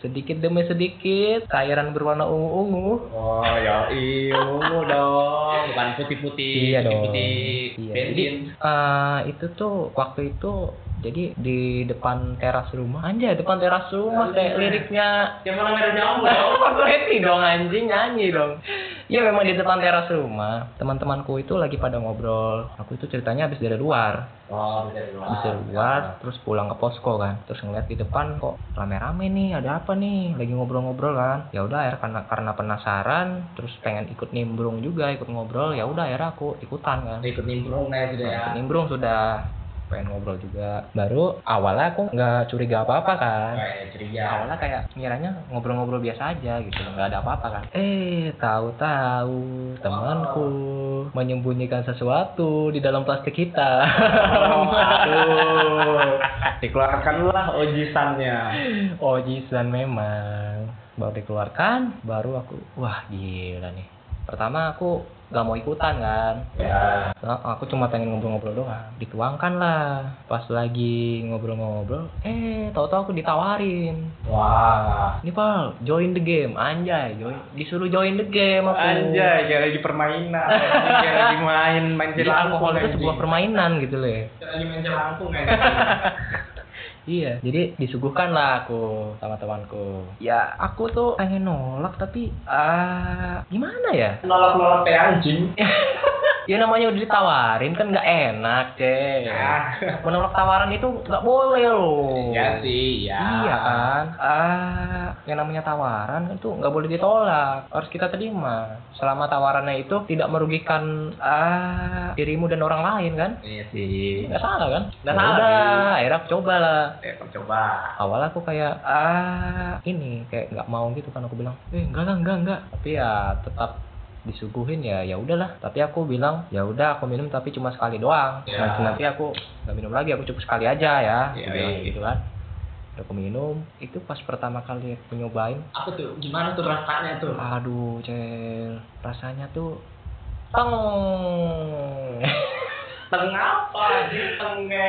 [SPEAKER 3] sedikit demi sedikit cairan berwarna ungu-ungu
[SPEAKER 2] Oh ya ungu dong, bukan putih-putih,
[SPEAKER 3] Iya dong.
[SPEAKER 2] putih-putih
[SPEAKER 3] Iya,
[SPEAKER 2] bensin.
[SPEAKER 3] Eh, itu tuh waktu itu jadi di depan teras rumah anjay depan teras rumah kayak liriknya.
[SPEAKER 2] Yang mana merah jambu dong?
[SPEAKER 3] Dong anjing nyanyi dong. Iya memang di depan teras rumah teman-temanku itu lagi pada ngobrol. Aku itu ceritanya habis dari luar.
[SPEAKER 2] Oh, di luar.
[SPEAKER 3] habis dari luar terus pulang ke posko kan. Terus ngeliat di depan kok rame-rame nih ada apa nih? Lagi ngobrol-ngobrol kan. Ya udah akhirnya karena karena penasaran terus pengen ikut nimbrung juga ikut ngobrol ya udah akhirnya aku ikutan kan.
[SPEAKER 2] Ikut nimbrung nih sudah ya.
[SPEAKER 3] ikut nimbrung sudah pengen ngobrol juga. Baru awalnya aku nggak curiga apa-apa kan.
[SPEAKER 2] Kayak curiga.
[SPEAKER 3] awalnya kayak ngiranya ngobrol-ngobrol biasa aja gitu nggak ada apa-apa kan. Eh tahu-tahu temanku menyembunyikan sesuatu di dalam plastik kita.
[SPEAKER 2] Oh, aduh. Dikeluarkanlah ojisannya.
[SPEAKER 3] oh jisan memang. Baru dikeluarkan baru aku wah gila nih pertama aku gak mau ikutan kan
[SPEAKER 2] Ya.
[SPEAKER 3] Nah, aku cuma pengen ngobrol-ngobrol doang dituangkan lah pas lagi ngobrol-ngobrol eh tahu-tahu aku ditawarin
[SPEAKER 2] Wah.
[SPEAKER 3] Ini pal, join the game, anjay, join, disuruh join the game aku.
[SPEAKER 2] Anjay, kayak lagi permainan. Kayak lagi main main jelangkung.
[SPEAKER 3] alkohol itu sebuah permainan gitu loh. ya.
[SPEAKER 2] Kayak lagi main jelangkung kayak
[SPEAKER 3] Iya, jadi disuguhkan lah aku sama temanku. Ya, aku tuh pengen nolak tapi ah gimana ya?
[SPEAKER 2] Nolak-nolak kayak anjing.
[SPEAKER 3] Ya namanya udah ditawarin kan nggak enak, cek.
[SPEAKER 2] Ah.
[SPEAKER 3] Menolak tawaran itu nggak boleh loh.
[SPEAKER 2] Iya sih, ya.
[SPEAKER 3] Iya kan? Ah, yang namanya tawaran itu nggak boleh ditolak, harus kita terima. Selama tawarannya itu tidak merugikan ah dirimu dan orang lain kan?
[SPEAKER 2] Iya sih.
[SPEAKER 3] Nggak salah kan?
[SPEAKER 2] Nggak salah,
[SPEAKER 3] akhirnya aku coba lah.
[SPEAKER 2] Eh, coba.
[SPEAKER 3] Awalnya aku kayak ah ini kayak nggak mau gitu kan aku bilang, eh enggak lah enggak enggak. Tapi ya tetap disuguhin ya ya udahlah tapi aku bilang ya udah aku minum tapi cuma sekali doang
[SPEAKER 2] Ya.
[SPEAKER 3] nanti nanti aku nggak minum lagi aku cukup sekali aja ya
[SPEAKER 2] Ya,
[SPEAKER 3] aku bilang
[SPEAKER 2] iya.
[SPEAKER 3] gitu kan Udah aku minum itu pas pertama kali aku nyobain
[SPEAKER 2] Apa tuh? Gimana tuh rasanya tuh?
[SPEAKER 3] aduh cel rasanya tuh teng
[SPEAKER 2] Tengah apa?
[SPEAKER 3] Tengnya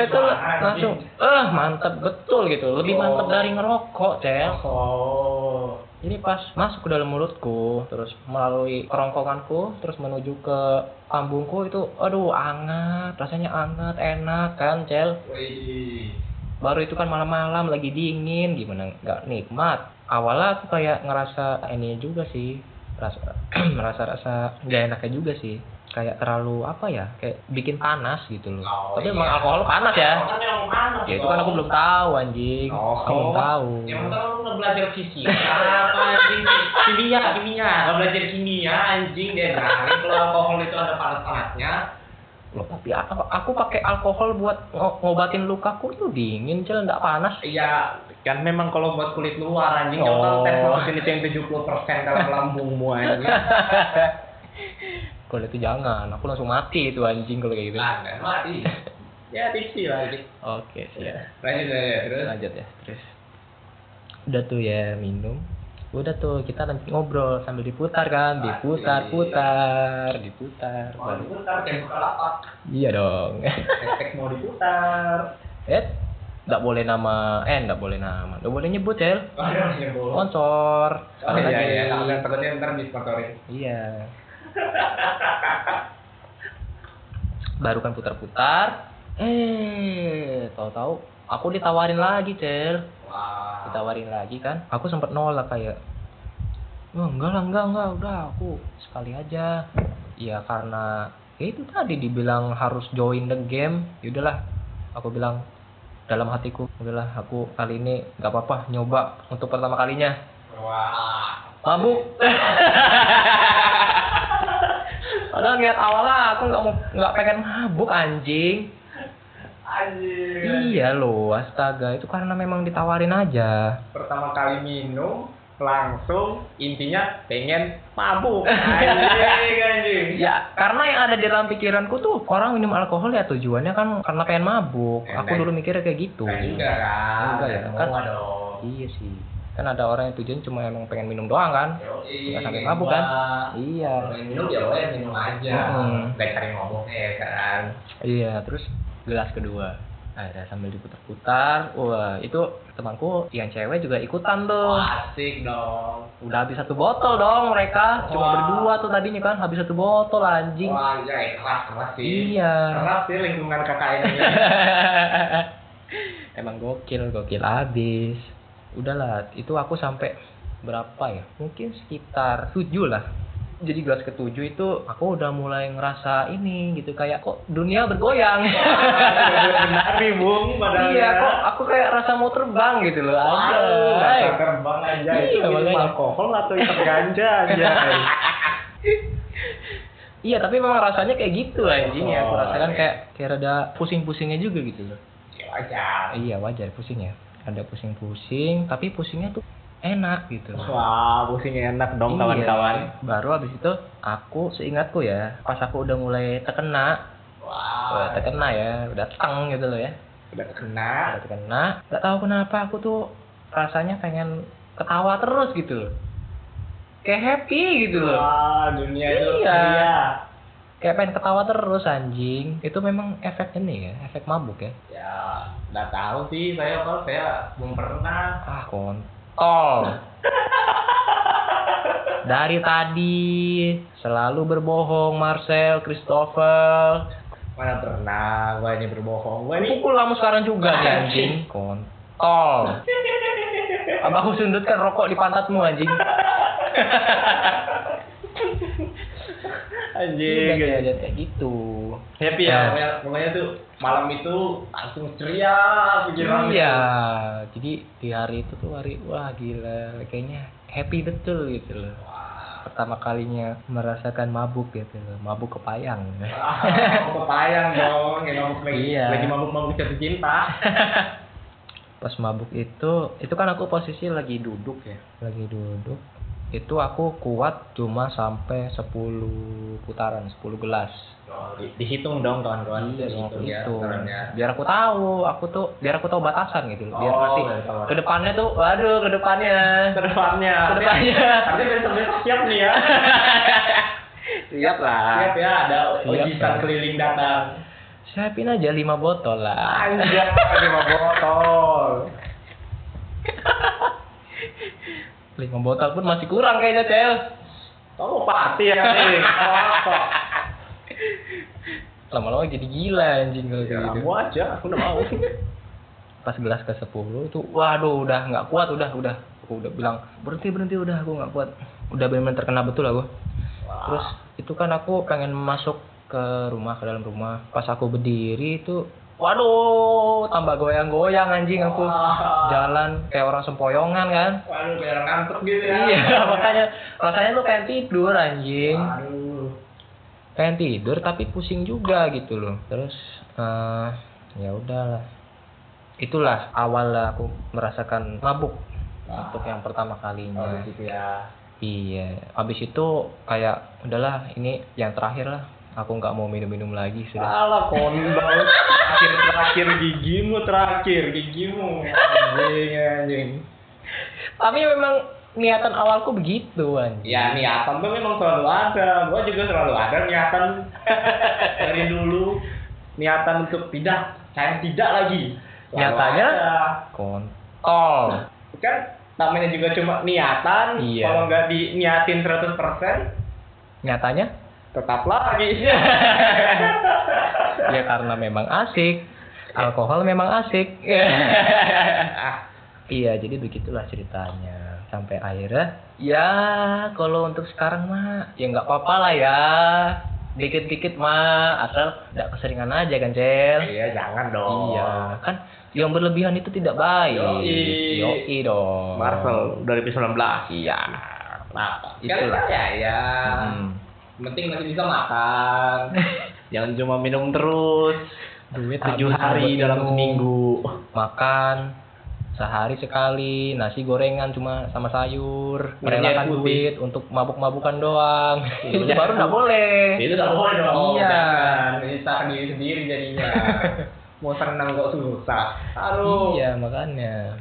[SPEAKER 3] itu langsung eh mantap betul gitu lebih
[SPEAKER 2] Oh.
[SPEAKER 3] mantap dari ngerokok cel
[SPEAKER 2] Oh.
[SPEAKER 3] Ini pas masuk ke dalam mulutku, terus melalui kerongkonganku, terus menuju ke lambungku itu, aduh hangat, rasanya hangat, enak kan, Cel.
[SPEAKER 2] Wih.
[SPEAKER 3] Baru itu kan malam-malam lagi dingin, gimana nggak nikmat. Awalnya aku kayak ngerasa ini juga sih, rasa merasa rasa nggak enaknya juga sih. Kayak terlalu apa ya, kayak bikin panas gitu loh.
[SPEAKER 2] Oh,
[SPEAKER 3] Tapi
[SPEAKER 2] iya.
[SPEAKER 3] emang alkohol panas ya.
[SPEAKER 2] Kan panas.
[SPEAKER 3] Ya itu kan aku belum tahu anjing.
[SPEAKER 2] Oh.
[SPEAKER 3] Aku belum tahu.
[SPEAKER 2] Yang penting lu belajar fisika apa anjing kimia kimia nggak belajar kimia anjing dia berani kalau alkohol itu ada panas-panasnya
[SPEAKER 3] Loh, tapi aku, aku pakai alkohol buat ngo- ngobatin lukaku itu dingin, cel nggak panas.
[SPEAKER 2] Iya, kan memang kalau buat kulit luar anjing,
[SPEAKER 3] Oh.
[SPEAKER 2] coba tes mesin itu yang 70% dalam lambungmu anjing.
[SPEAKER 3] Kalau itu jangan, aku langsung mati itu anjing kalau kayak gitu.
[SPEAKER 2] Kan mati. Ya tipsi lah anjing.
[SPEAKER 3] Oke, siap.
[SPEAKER 2] Lanjut aja terus.
[SPEAKER 3] Lanjut ya, terus. Udah tuh ya minum. Udah tuh kita nanti ngobrol sambil diputar kan, diputar, putar, diputar.
[SPEAKER 2] Mau
[SPEAKER 3] Baru-
[SPEAKER 2] diputar kayak buka lapak.
[SPEAKER 3] Iya dong.
[SPEAKER 2] Hashtag mau diputar.
[SPEAKER 3] eh, nggak boleh nama, eh nggak boleh nama, nggak boleh nyebut ya.
[SPEAKER 2] Oh, iya, nyebut.
[SPEAKER 3] Sponsor.
[SPEAKER 2] Oh iya iya, takutnya ntar disponsorin.
[SPEAKER 3] Iya. Baru kan putar-putar. Eh, tahu-tahu aku ditawarin lagi, Cel. Ditawarin lagi kan. Aku sempat nolak kayak Oh, enggak lah, enggak, enggak, udah aku sekali aja. Ya karena ya itu tadi dibilang harus join the game. Ya udahlah. Aku bilang dalam hatiku, udahlah aku kali ini nggak apa-apa nyoba untuk pertama kalinya.
[SPEAKER 2] Wah.
[SPEAKER 3] mabuk padahal niat awalnya aku nggak mau nggak pengen mabuk anjing.
[SPEAKER 2] Anjing.
[SPEAKER 3] iya loh astaga. Itu karena memang ditawarin aja.
[SPEAKER 2] Pertama kali minum langsung intinya pengen mabuk. Anjing anjing.
[SPEAKER 3] ya karena yang ada di dalam pikiranku tuh orang minum alkohol ya tujuannya kan karena pengen mabuk. Aku dulu mikirnya kayak gitu.
[SPEAKER 2] Enggak kan?
[SPEAKER 3] Enggak ya, kan- iya sih kan ada orang yang tujuan cuma emang pengen minum doang kan Nggak sampai mabuk kan? Iya
[SPEAKER 2] minum ya boleh minum aja.
[SPEAKER 3] Hmm.
[SPEAKER 2] Nggak cari ngomongnya ya kan.
[SPEAKER 3] Iya, terus gelas kedua. Ada sambil diputar-putar. Wah, itu temanku yang cewek juga ikutan tuh.
[SPEAKER 2] Wah, asik dong.
[SPEAKER 3] Udah habis satu botol dong mereka. Cuma
[SPEAKER 2] Wah.
[SPEAKER 3] berdua tuh tadinya kan habis satu botol anjing.
[SPEAKER 2] Wah, iya keras keras sih.
[SPEAKER 3] Iya.
[SPEAKER 2] Keras sih lingkungan KKN ini.
[SPEAKER 3] Emang gokil, gokil habis. Udahlah, itu aku sampai berapa ya? Mungkin sekitar tujuh lah. Jadi gelas ketujuh itu aku udah mulai ngerasa ini gitu kayak kok dunia bergoyang.
[SPEAKER 2] Benar nih, Bung, padahal.
[SPEAKER 3] iya, kok aku kayak rasa mau terbang gitu loh. Anjay.
[SPEAKER 2] rasa terbang aja
[SPEAKER 3] Iya,
[SPEAKER 2] itu minum alkohol atau isep ganja aja.
[SPEAKER 3] Iya, tapi memang rasanya kayak gitu anjing ya. Aku rasakan
[SPEAKER 2] iya.
[SPEAKER 3] kayak kayak ada pusing-pusingnya juga gitu loh.
[SPEAKER 2] Ya wajar.
[SPEAKER 3] Iya, wajar pusingnya. Ada pusing-pusing, tapi pusingnya tuh enak gitu.
[SPEAKER 2] Wah, pusingnya enak dong
[SPEAKER 3] Iya.
[SPEAKER 2] kawan-kawan.
[SPEAKER 3] Baru habis itu aku seingatku ya, pas aku udah mulai terkena,
[SPEAKER 2] Wah,
[SPEAKER 3] udah terkena ya, udah teng gitu loh ya.
[SPEAKER 2] udah kena.
[SPEAKER 3] Udah terkena, nggak tahu kenapa aku tuh rasanya pengen ketawa terus gitu loh. Kayak happy gitu loh.
[SPEAKER 2] Wah, dunia itu
[SPEAKER 3] Iya. Kayak pengen ketawa terus anjing. Itu memang efek ini ya, efek mabuk ya.
[SPEAKER 2] Ya, nggak tahu sih saya kalau saya belum pernah.
[SPEAKER 3] Ah, kontol. Dari tadi selalu berbohong Marcel, Christopher.
[SPEAKER 2] Mana pernah gua ini berbohong. Gua ini
[SPEAKER 3] Pukul kamu sekarang juga nih anjing. Kontol. Abah aku sundutkan rokok di pantatmu anjing.
[SPEAKER 2] Anjing.
[SPEAKER 3] Kayak kayak gitu.
[SPEAKER 2] Happy
[SPEAKER 3] Ya.
[SPEAKER 2] ya, pokoknya, tuh malam itu langsung ceria pikiran
[SPEAKER 3] Iya, jadi di hari itu tuh hari wah gila, kayaknya happy betul gitu loh. Pertama kalinya merasakan mabuk gitu loh, mabuk kepayang.
[SPEAKER 2] Ah, mau kepayang dong, yang mabuk lagi,
[SPEAKER 3] Iya.
[SPEAKER 2] lagi mabuk-mabuk jatuh cinta.
[SPEAKER 3] Pas mabuk itu, itu kan aku posisi lagi duduk ya, lagi duduk. Itu aku kuat cuma sampai 10 putaran, 10 gelas.
[SPEAKER 2] Oh, di- dihitung dong kawan-kawan.
[SPEAKER 3] Iya,
[SPEAKER 2] Dihitung ya, sarannya.
[SPEAKER 3] Biar aku tahu, aku tuh biar aku tahu batasan gitu. Biar
[SPEAKER 2] Oh,
[SPEAKER 3] nanti
[SPEAKER 2] biar tahu.
[SPEAKER 3] ke depannya tuh, waduh, ke depannya.
[SPEAKER 2] Ke depannya.
[SPEAKER 3] Ke depannya.
[SPEAKER 2] Tapi besok-besok siap nih ya.
[SPEAKER 3] Siap lah.
[SPEAKER 2] Siap ya, ada
[SPEAKER 3] Pak.
[SPEAKER 2] keliling datang.
[SPEAKER 3] Siapin aja 5 botol lah.
[SPEAKER 2] Anjay, lima botol.
[SPEAKER 3] lima botol pun masih kurang kayaknya cel.
[SPEAKER 2] Kamu pasti ya nih.
[SPEAKER 3] Lama-lama jadi gila anjing kalau
[SPEAKER 2] Ya,
[SPEAKER 3] gitu.
[SPEAKER 2] kamu aja, aku udah mau.
[SPEAKER 3] pas gelas ke 10 itu waduh udah nggak kuat udah udah. Aku udah bilang berhenti berhenti udah aku nggak kuat. Udah benar-benar terkena betul aku. Terus itu kan aku pengen masuk ke rumah ke dalam rumah. Pas aku berdiri itu waduh tambah goyang-goyang anjing aku
[SPEAKER 2] Wah.
[SPEAKER 3] jalan kayak orang sempoyongan kan
[SPEAKER 2] Waduh, biar ngantuk gitu ya.
[SPEAKER 3] iya makanya rasanya tuh pengen tidur anjing
[SPEAKER 2] Aduh.
[SPEAKER 3] pengen tidur tapi pusing juga gitu loh terus eh ya udahlah itulah awal aku merasakan mabuk
[SPEAKER 2] Wah.
[SPEAKER 3] untuk yang pertama
[SPEAKER 2] Oh,
[SPEAKER 3] kalinya
[SPEAKER 2] gitu ya.
[SPEAKER 3] iya habis itu kayak udahlah ini yang terakhir lah aku nggak mau minum-minum lagi sudah
[SPEAKER 2] Salah kondol. Terakhir terakhir gigimu terakhir gigimu. Anjing anjing.
[SPEAKER 3] tapi memang niatan awalku begitu anjing
[SPEAKER 2] Ya niatan tuh memang selalu ada. Gua juga selalu ada niatan dari dulu. Niatan untuk tidak, saya tidak lagi. Selalu
[SPEAKER 3] Nyatanya?
[SPEAKER 2] ada.
[SPEAKER 3] kontol
[SPEAKER 2] kan namanya juga cuma niatan.
[SPEAKER 3] Iya.
[SPEAKER 2] Kalau nggak diniatin 100%
[SPEAKER 3] nyatanya
[SPEAKER 2] tetap lagi.
[SPEAKER 3] ya karena memang asik alkohol memang asik Iya, jadi begitulah ceritanya. Sampai akhirnya, ya kalau untuk sekarang mah, ya nggak apa-apa lah ya. Dikit-dikit mah, asal nggak keseringan aja kan, Cel.
[SPEAKER 2] Iya, jangan dong.
[SPEAKER 3] Iya, kan yang berlebihan itu tidak baik.
[SPEAKER 2] Yoi.
[SPEAKER 3] Yoi dong.
[SPEAKER 2] Marvel 2019.
[SPEAKER 3] Iya.
[SPEAKER 2] Nah,
[SPEAKER 3] Itulah.
[SPEAKER 2] ya ya.
[SPEAKER 3] Hmm.
[SPEAKER 2] Penting masih bisa makan. Jangan cuma minum terus.
[SPEAKER 3] Duit
[SPEAKER 2] Tujuh hari dalam
[SPEAKER 3] minum.
[SPEAKER 2] seminggu.
[SPEAKER 3] Makan sehari sekali nasi gorengan cuma sama sayur
[SPEAKER 2] Minum
[SPEAKER 3] merelakan
[SPEAKER 2] air putih.
[SPEAKER 3] duit untuk mabuk-mabukan doang
[SPEAKER 2] Iya.
[SPEAKER 3] itu baru nggak boleh
[SPEAKER 2] Itu nggak boleh dong.
[SPEAKER 3] Iya.
[SPEAKER 2] Jangan menyusahkan diri sendiri jadinya. Mau senang kok susah. Aduh.
[SPEAKER 3] Iya makanya.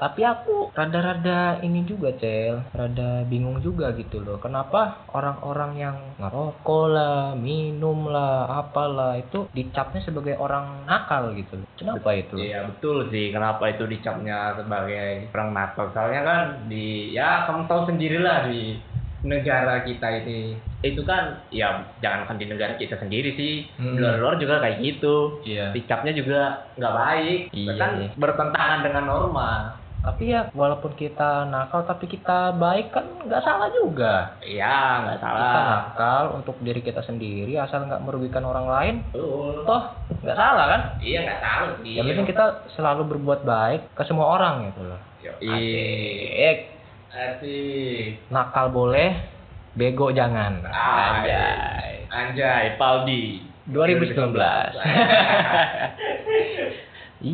[SPEAKER 3] Tapi aku rada-rada ini juga cel, rada bingung juga gitu loh. Kenapa orang-orang yang ngerokok lah, minum lah, apalah itu dicapnya sebagai orang nakal gitu loh. Kenapa itu?
[SPEAKER 2] Iya betul sih kenapa itu dicapnya sebagai orang nakal soalnya kan di ya kamu tahu sendirilah di negara kita ini itu kan ya jangankan di negara kita sendiri sih
[SPEAKER 3] Hmm.
[SPEAKER 2] di luar-luar juga kayak gitu
[SPEAKER 3] Iya.
[SPEAKER 2] dicapnya juga nggak baik
[SPEAKER 3] Iya,
[SPEAKER 2] kan
[SPEAKER 3] iya.
[SPEAKER 2] bertentangan dengan norma
[SPEAKER 3] Tapi ya walaupun kita nakal tapi kita baik kan nggak salah juga.
[SPEAKER 2] iya nggak
[SPEAKER 3] Kita
[SPEAKER 2] salah
[SPEAKER 3] nakal untuk diri kita sendiri asal nggak merugikan orang lain,
[SPEAKER 2] betul
[SPEAKER 3] toh nggak salah kan?
[SPEAKER 2] iya nggak salah sih
[SPEAKER 3] Yang penting kita selalu berbuat baik ke semua orang gitu loh.
[SPEAKER 2] Yoi.
[SPEAKER 3] Asik. Nakal boleh, bego jangan.
[SPEAKER 2] Anjay. Anjay, Paldi.
[SPEAKER 3] 2019.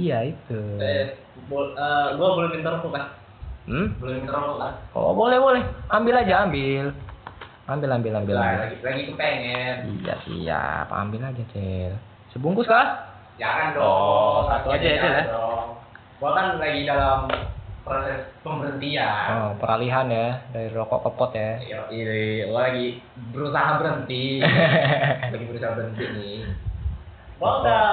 [SPEAKER 3] iya itu.
[SPEAKER 2] Eh, bol, eh, gua boleh minta rokok kan?
[SPEAKER 3] Hmm?
[SPEAKER 2] Boleh minta rokok kan?
[SPEAKER 3] Oh boleh boleh, ambil aja ambil. Ambil ambil ambil. Ambil.
[SPEAKER 2] lagi lagi kepengen.
[SPEAKER 3] Iya siap, ambil aja cel. Sebungkus kah?
[SPEAKER 2] Jangan dong.
[SPEAKER 3] Oh, satu aja ya, Cel, ya?
[SPEAKER 2] Gua kan lagi dalam proses pemberhentian.
[SPEAKER 3] Oh peralihan ya dari rokok ke pot ya.
[SPEAKER 2] Ini gua lagi berusaha berhenti. lagi berusaha berhenti nih. Gua udah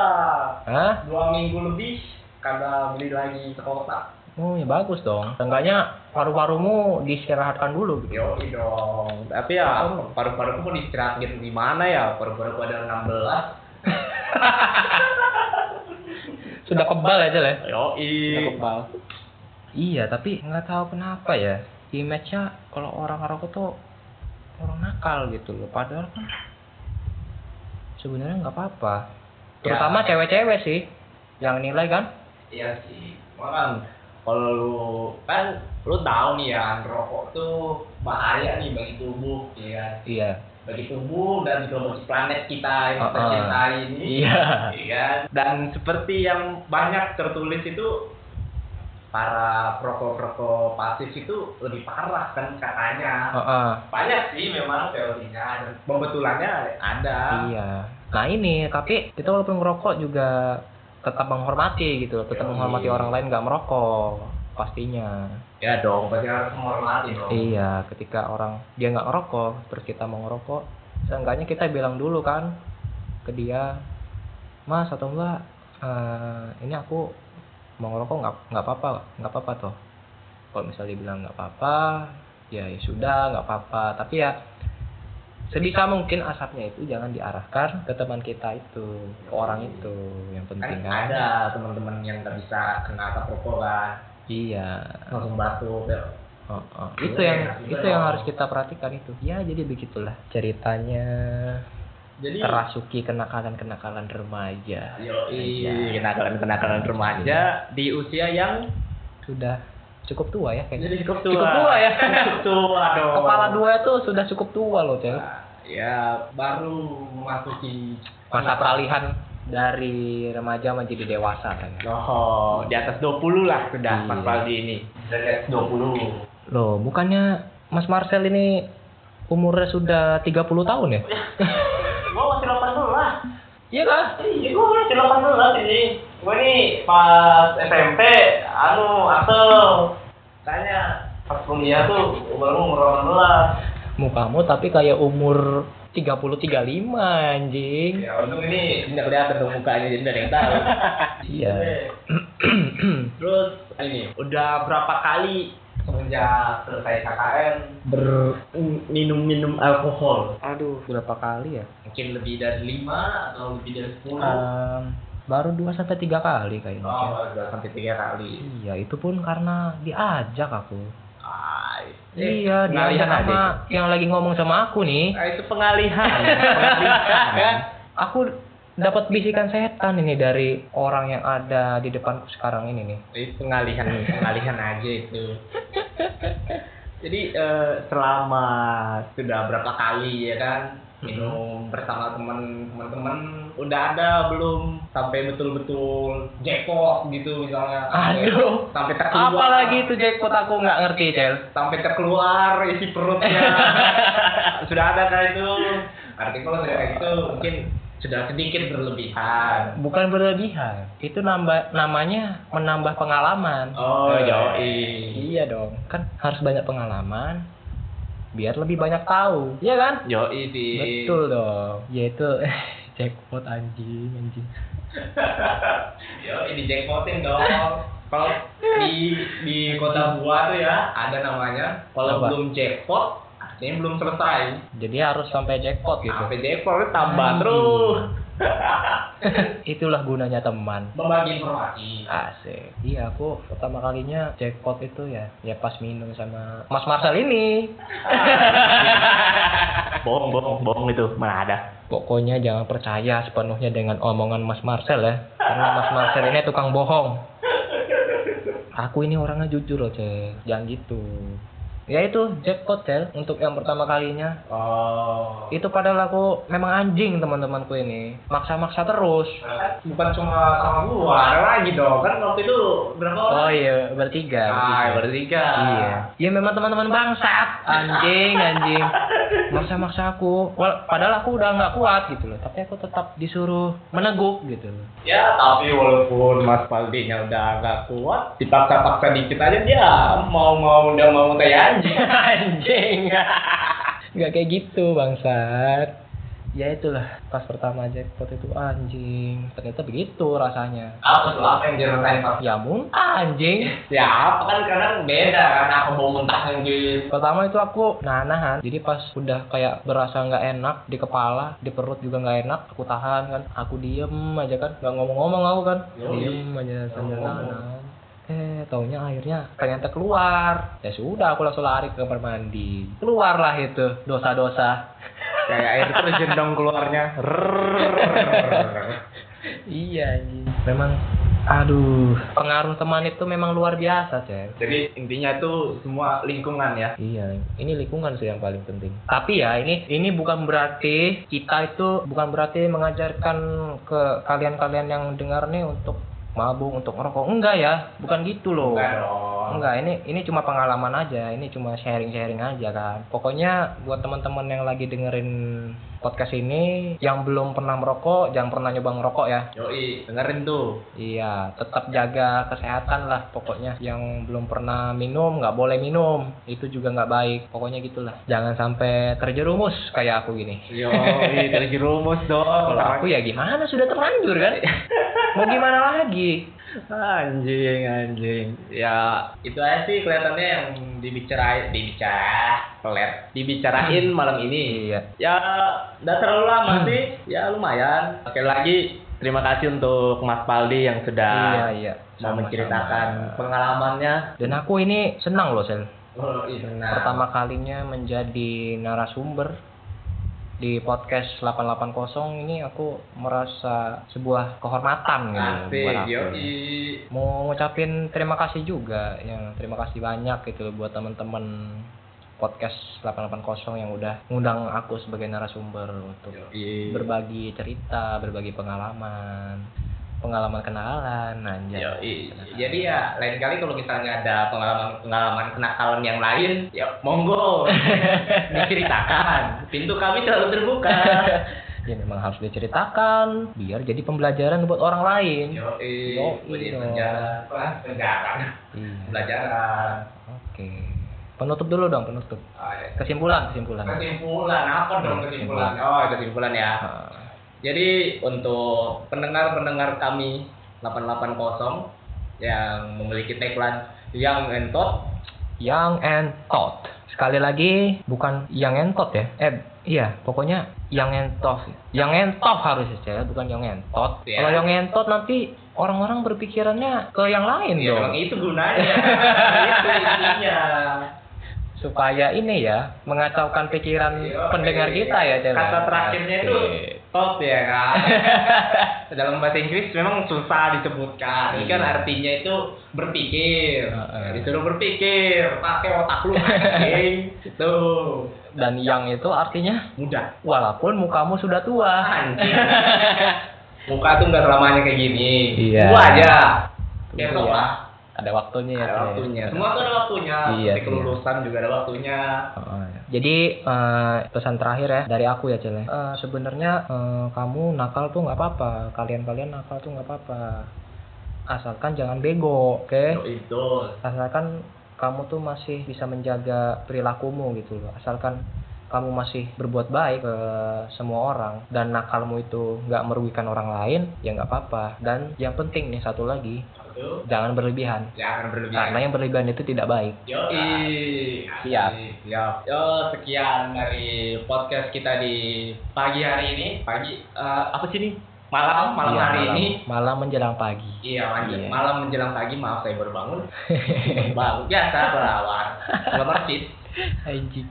[SPEAKER 3] Hah?
[SPEAKER 2] dua minggu lebih kagak beli lagi sekotak.
[SPEAKER 3] Oh ya bagus dong. Seenggaknya paru-parumu diistirahatkan dulu gitu.
[SPEAKER 2] Yo dong. Tapi ya paru-paruku mau diistirahatin di mana ya? Paru-paruku ada 16.
[SPEAKER 3] Sudah kebal aja lah.
[SPEAKER 2] Yo
[SPEAKER 3] Sudah kebal. Iya tapi nggak tahu kenapa ya image-nya kalau orang ngerokok tuh orang nakal gitu loh. Padahal kan sebenarnya nggak apa-apa.
[SPEAKER 2] Ya.
[SPEAKER 3] Terutama cewek-cewek sih yang nilai kan.
[SPEAKER 2] Iya sih. Makan kalau lu kan lu tahu nih ya rokok tuh bahaya nih bagi tubuh ya kan?
[SPEAKER 3] Iya.
[SPEAKER 2] bagi tubuh dan juga bagi planet kita yang kita
[SPEAKER 3] Uh-uh.
[SPEAKER 2] cintai ini
[SPEAKER 3] Iya.
[SPEAKER 2] Iya kan? dan seperti yang banyak tertulis itu para perokok-perokok pasif itu lebih parah kan katanya
[SPEAKER 3] Heeh.
[SPEAKER 2] banyak sih memang teorinya dan pembetulannya ada
[SPEAKER 3] Iya. Nah ini tapi kita walaupun ngerokok juga tetap menghormati gitu loh, tetap
[SPEAKER 2] Yoi.
[SPEAKER 3] menghormati orang lain nggak merokok pastinya.
[SPEAKER 2] ya dong pasti harus menghormati dong
[SPEAKER 3] Iya, ketika orang dia nggak ngerokok, terus kita mau ngerokok, seenggaknya kita bilang dulu kan ke dia, Mas atau enggak, eh, ini aku mau ngerokok nggak nggak apa-apa, nggak apa-apa toh. kalau misalnya dibilang nggak apa-apa ya ya sudah nggak apa-apa tapi ya sebisa mungkin asapnya itu jangan diarahkan ke teman kita itu ke orang itu. Yang
[SPEAKER 2] kan
[SPEAKER 3] penting kan
[SPEAKER 2] ada teman-teman yang nggak bisa kena asap rokok kan?
[SPEAKER 3] Iya.
[SPEAKER 2] Langsung batuk ya.
[SPEAKER 3] Oh, oh.
[SPEAKER 2] Iya,
[SPEAKER 3] itu yang
[SPEAKER 2] enak juga
[SPEAKER 3] itu yang
[SPEAKER 2] dong.
[SPEAKER 3] harus kita perhatikan itu. Ya jadi begitulah ceritanya.
[SPEAKER 2] Jadi
[SPEAKER 3] terasuki kenakalan-kenakalan remaja.
[SPEAKER 2] Yoi,
[SPEAKER 3] Iya.
[SPEAKER 2] kenakalan-kenakalan remaja di usia yang
[SPEAKER 3] sudah cukup tua ya kayaknya
[SPEAKER 2] jadi cukup tua.
[SPEAKER 3] Cukup tua ya.
[SPEAKER 2] cukup tua dong.
[SPEAKER 3] kepala dua itu sudah cukup tua loh cel
[SPEAKER 2] Ya, baru memasuki
[SPEAKER 3] masa peralihan dari remaja menjadi dewasa kan
[SPEAKER 2] Oh, di atas 20 lah sudah
[SPEAKER 3] Iya.
[SPEAKER 2] Mas Paldi ini. Dari atas 20.
[SPEAKER 3] loh bukannya Mas Marcel ini umurnya sudah 30 tahun ya
[SPEAKER 2] gua masih 18.
[SPEAKER 3] iya kan
[SPEAKER 2] Iya, gua masih 18 ini. Gua nih pas SMP anu asal tanya pas kuliah tuh baru umur 18.
[SPEAKER 3] mukamu tapi kayak umur 30 35 anjing
[SPEAKER 2] Ya, untung ini tidak kelihatan tuh mukanya jadi tidak ada yang tahu.
[SPEAKER 3] iya
[SPEAKER 2] Terus ini udah berapa kali semenjak selesai KKN berminum-minum alkohol?
[SPEAKER 3] aduh berapa kali ya
[SPEAKER 2] Mungkin lebih dari lima atau lebih dari sepuluh?
[SPEAKER 3] Em, baru 2 sampai 3 kali kayaknya.
[SPEAKER 2] Oh, udah sampai tiga kali.
[SPEAKER 3] iya itu pun karena diajak aku
[SPEAKER 2] Ah,
[SPEAKER 3] iya diajak
[SPEAKER 2] aja
[SPEAKER 3] sama yang lagi ngomong sama aku nih
[SPEAKER 2] Ah, itu pengalihan. pengalihan.
[SPEAKER 3] aku dapat bisikan setan ini dari orang yang ada di depanku sekarang ini nih
[SPEAKER 2] Itu pengalihan, pengalihan aja itu. Jadi eh, selama sudah berapa kali ya kan minum bersama teman teman-teman udah ada belum. Sampai betul-betul jackpot gitu misalnya.
[SPEAKER 3] Aduh.
[SPEAKER 2] sampai terkeluar.
[SPEAKER 3] Apalagi itu jackpot aku nggak ngerti cel.
[SPEAKER 2] sampai terkeluar isi perutnya. Sudah ada kayak itu? Artinya kalau sudah kayak gitu. Mungkin sudah sedikit berlebihan.
[SPEAKER 3] Bukan berlebihan. Itu nambah namanya menambah pengalaman.
[SPEAKER 2] Oh yoi.
[SPEAKER 3] Iya dong. Kan harus banyak pengalaman biar lebih banyak tahu. Iya kan?
[SPEAKER 2] Yoi di
[SPEAKER 3] betul dong. Yaitu jackpot anjing anjing.
[SPEAKER 2] Yo, ini jackpotin dong. Kalau di di kota gua tuh ya ada namanya. Kalau belum jackpot, artinya belum selesai.
[SPEAKER 3] jadi harus sampai jackpot gitu.
[SPEAKER 2] Sampai jackpot tambah terus.
[SPEAKER 3] itulah gunanya teman
[SPEAKER 2] Membagi informasi.
[SPEAKER 3] Asik. Iya, aku pertama kalinya jackpot itu ya, ya pas minum sama Mas Marcel ini.
[SPEAKER 2] bohong, bohong, bohong itu mana ada.
[SPEAKER 3] Pokoknya jangan percaya sepenuhnya dengan omongan Mas Marcel ya. Karena Mas Marcel ini tukang bohong. Aku ini orangnya jujur loh, Cek. Jangan gitu. Ya itu jackpot, Cel, untuk yang pertama kalinya.
[SPEAKER 2] Oh.
[SPEAKER 3] Itu padahal aku memang anjing teman-temanku ini. Maksa-maksa terus.
[SPEAKER 2] Bukan cuma sama gua, ada lagi dong. Kan waktu itu berapa orang?
[SPEAKER 3] Oh iya, bertiga.
[SPEAKER 2] Ah,
[SPEAKER 3] bertiga.
[SPEAKER 2] bertiga.
[SPEAKER 3] Iya. Ya memang teman-teman bangsat, anjing, anjing. Maksa-maksa aku. Wal- padahal aku udah nggak kuat gitu loh. Tapi aku tetap disuruh meneguk gitu loh.
[SPEAKER 2] Ya, tapi walaupun Mas Paldinya udah nggak kuat, dipaksa-paksa dikit aja dia mau-mau udah mau kayak anjing.
[SPEAKER 3] anjing. Nggak kayak gitu bangsat. Ya itulah pas pertama jackpot itu anjing. Ternyata begitu rasanya.
[SPEAKER 2] Apa tuh apa yang dirasain pas?
[SPEAKER 3] Ya muntah anjing.
[SPEAKER 2] Ya apa kan karena beda kan aku mau muntah mungkin.
[SPEAKER 3] Pertama itu aku nahan, jadi pas udah kayak berasa nggak enak di kepala, di perut juga nggak enak, aku tahan kan, aku diem aja kan, nggak ngomong-ngomong aku kan,
[SPEAKER 2] Yoi.
[SPEAKER 3] diem aja sambil nahan. Eh, taunya akhirnya ternyata keluar. Ya sudah, aku langsung lari ke kamar mandi. Keluarlah itu dosa-dosa.
[SPEAKER 2] Kayak air terjun dong keluarnya.
[SPEAKER 3] iya, anjing. Memang, aduh, pengaruh teman itu memang luar biasa, Cel.
[SPEAKER 2] Jadi intinya tuh semua lingkungan ya.
[SPEAKER 3] Iya, ini lingkungan sih yang paling penting. Tapi ya ini ini bukan berarti kita itu bukan berarti mengajarkan ke kalian-kalian yang dengar nih untuk mabuk, untuk ngerokok. Enggak ya, bukan gitu loh.
[SPEAKER 2] Enggak dong.
[SPEAKER 3] Enggak, ini ini cuma pengalaman aja, ini cuma sharing-sharing aja kan. Pokoknya buat teman-teman yang lagi dengerin podcast ini yang belum pernah merokok, jangan pernah nyoba ngerokok ya.
[SPEAKER 2] Yoi, dengerin tuh.
[SPEAKER 3] Iya, tetap jaga kesehatan lah pokoknya. Yang belum pernah minum nggak boleh minum, itu juga nggak baik. Pokoknya gitulah. Jangan sampai terjerumus kayak aku gini.
[SPEAKER 2] Yoi, terjerumus dong.
[SPEAKER 3] Kalau aku ya gimana sudah terlanjur kan? Mau gimana lagi?
[SPEAKER 2] Anjing anjing ya itu aja sih kelihatannya yang dibicarain dibicara pelet dibicarain malam ini
[SPEAKER 3] Iya.
[SPEAKER 2] ya udah terlalu lama sih ya lumayan sekali lagi terima kasih untuk Mas Paldi yang sudah
[SPEAKER 3] Iya, iya.
[SPEAKER 2] mau
[SPEAKER 3] Sama-sama.
[SPEAKER 2] menceritakan pengalamannya
[SPEAKER 3] Dan aku ini senang loh, Sel.
[SPEAKER 2] oh, iya.
[SPEAKER 3] Pertama kalinya menjadi narasumber di podcast 880 ini aku merasa sebuah kehormatan gitu buat aku. Mau ngucapin terima kasih juga, yang terima kasih banyak gitu loh buat teman-teman podcast 880 yang udah ngundang aku sebagai narasumber untuk
[SPEAKER 2] Yoi.
[SPEAKER 3] berbagi cerita, berbagi pengalaman, pengalaman kenalan, anjay.
[SPEAKER 2] Jadi ya lain kali kalau misalnya ada pengalaman-pengalaman kenakalan yang lain, ya monggo diceritakan. Pintu kami selalu terbuka.
[SPEAKER 3] ya memang harus diceritakan biar jadi pembelajaran buat orang lain.
[SPEAKER 2] Penjara, Wah, penjara,
[SPEAKER 3] Iya.
[SPEAKER 2] pelajaran.
[SPEAKER 3] Oke. Penutup dulu dong, penutup.
[SPEAKER 2] Ah, ya.
[SPEAKER 3] Kesimpulan, kesimpulan.
[SPEAKER 2] Kesimpulan apa dong kesimpulan? Oh kesimpulan ya. Jadi untuk pendengar-pendengar kami 880 yang memiliki tagline yang entot
[SPEAKER 3] Young and Tot. Sekali lagi bukan yang entot ya. Eh, iya, pokoknya yang entot. Yang entot harus ya, bukan yang entot.
[SPEAKER 2] Iya.
[SPEAKER 3] Kalau yang entot nanti orang-orang berpikirannya ke yang lain
[SPEAKER 2] ya
[SPEAKER 3] dong.
[SPEAKER 2] itu gunanya. itu intinya.
[SPEAKER 3] Supaya ini ya, mengacaukan pikiran
[SPEAKER 2] Yo,
[SPEAKER 3] pendengar
[SPEAKER 2] eh,
[SPEAKER 3] kita ya, Cel.
[SPEAKER 2] Kata terakhirnya itu. Top ya kan. Dalam bahasa Inggris memang susah disebutkan. Ini kan
[SPEAKER 3] Iya.
[SPEAKER 2] artinya itu berpikir. Ya, disuruh berpikir, pakai otak lu anjing. Itu
[SPEAKER 3] Dan yang itu artinya
[SPEAKER 2] mudah.
[SPEAKER 3] walaupun mukamu sudah tua.
[SPEAKER 2] Anjing. Muka tuh nggak selamanya kayak gini.
[SPEAKER 3] Iya.
[SPEAKER 2] Gua aja.
[SPEAKER 3] Tunggu
[SPEAKER 2] Besok lah.
[SPEAKER 3] Ada waktunya ya.
[SPEAKER 2] Ada waktunya. Semua tuh ada waktunya.
[SPEAKER 3] Iya,
[SPEAKER 2] Seperti
[SPEAKER 3] iya.
[SPEAKER 2] kelulusan juga ada waktunya.
[SPEAKER 3] Oh, iya. Jadi eh, pesan terakhir ya dari aku ya Cel. ya. Eh, Sebenarnya eh, kamu nakal tuh nggak apa-apa. Kalian-kalian nakal tuh nggak apa-apa. Asalkan jangan bego, oke?
[SPEAKER 2] Oh, itu.
[SPEAKER 3] Asalkan kamu tuh masih bisa menjaga perilakumu gitu loh. Asalkan kamu masih berbuat baik ke semua orang dan nakalmu itu nggak merugikan orang lain, ya nggak apa-apa. Dan yang penting nih satu lagi,
[SPEAKER 2] Itu.
[SPEAKER 3] jangan berlebihan.
[SPEAKER 2] Jangan berlebihan.
[SPEAKER 3] Karena yang berlebihan itu tidak baik.
[SPEAKER 2] Yoi.
[SPEAKER 3] Siap.
[SPEAKER 2] Siap. Yo, sekian dari podcast kita di pagi hari ini. Pagi eh, apa sih nih? Malam, malam
[SPEAKER 3] Iya,
[SPEAKER 2] hari
[SPEAKER 3] malam-
[SPEAKER 2] ini.
[SPEAKER 3] Malam menjelang pagi.
[SPEAKER 2] Iya, lanjut.
[SPEAKER 3] Iya.
[SPEAKER 2] Malam menjelang pagi, maaf saya baru bangun. bangun biasa berawan. Nggak mercit.
[SPEAKER 3] Anjing.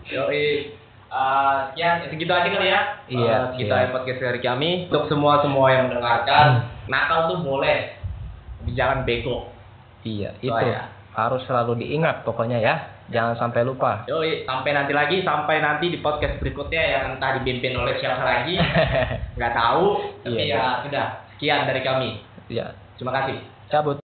[SPEAKER 2] Yoi. Eh, ya, segitu aja kali ya.
[SPEAKER 3] Iya,
[SPEAKER 2] Eh, segitu
[SPEAKER 3] iya.
[SPEAKER 2] podcast dari kami. Untuk semua-semua yang mendengarkan, nakal tuh boleh. Tapi jangan bego.
[SPEAKER 3] Iya,
[SPEAKER 2] Itu
[SPEAKER 3] itu
[SPEAKER 2] aja.
[SPEAKER 3] harus selalu diingat pokoknya ya. Jangan sampai lupa.
[SPEAKER 2] Yoi, sampai nanti lagi, sampai nanti di podcast berikutnya yang entah dipimpin oleh siapa lagi, nggak tahu. Tapi
[SPEAKER 3] Iya,
[SPEAKER 2] ya sudah, sekian dari kami.
[SPEAKER 3] ya,
[SPEAKER 2] Terima kasih.
[SPEAKER 3] cabut.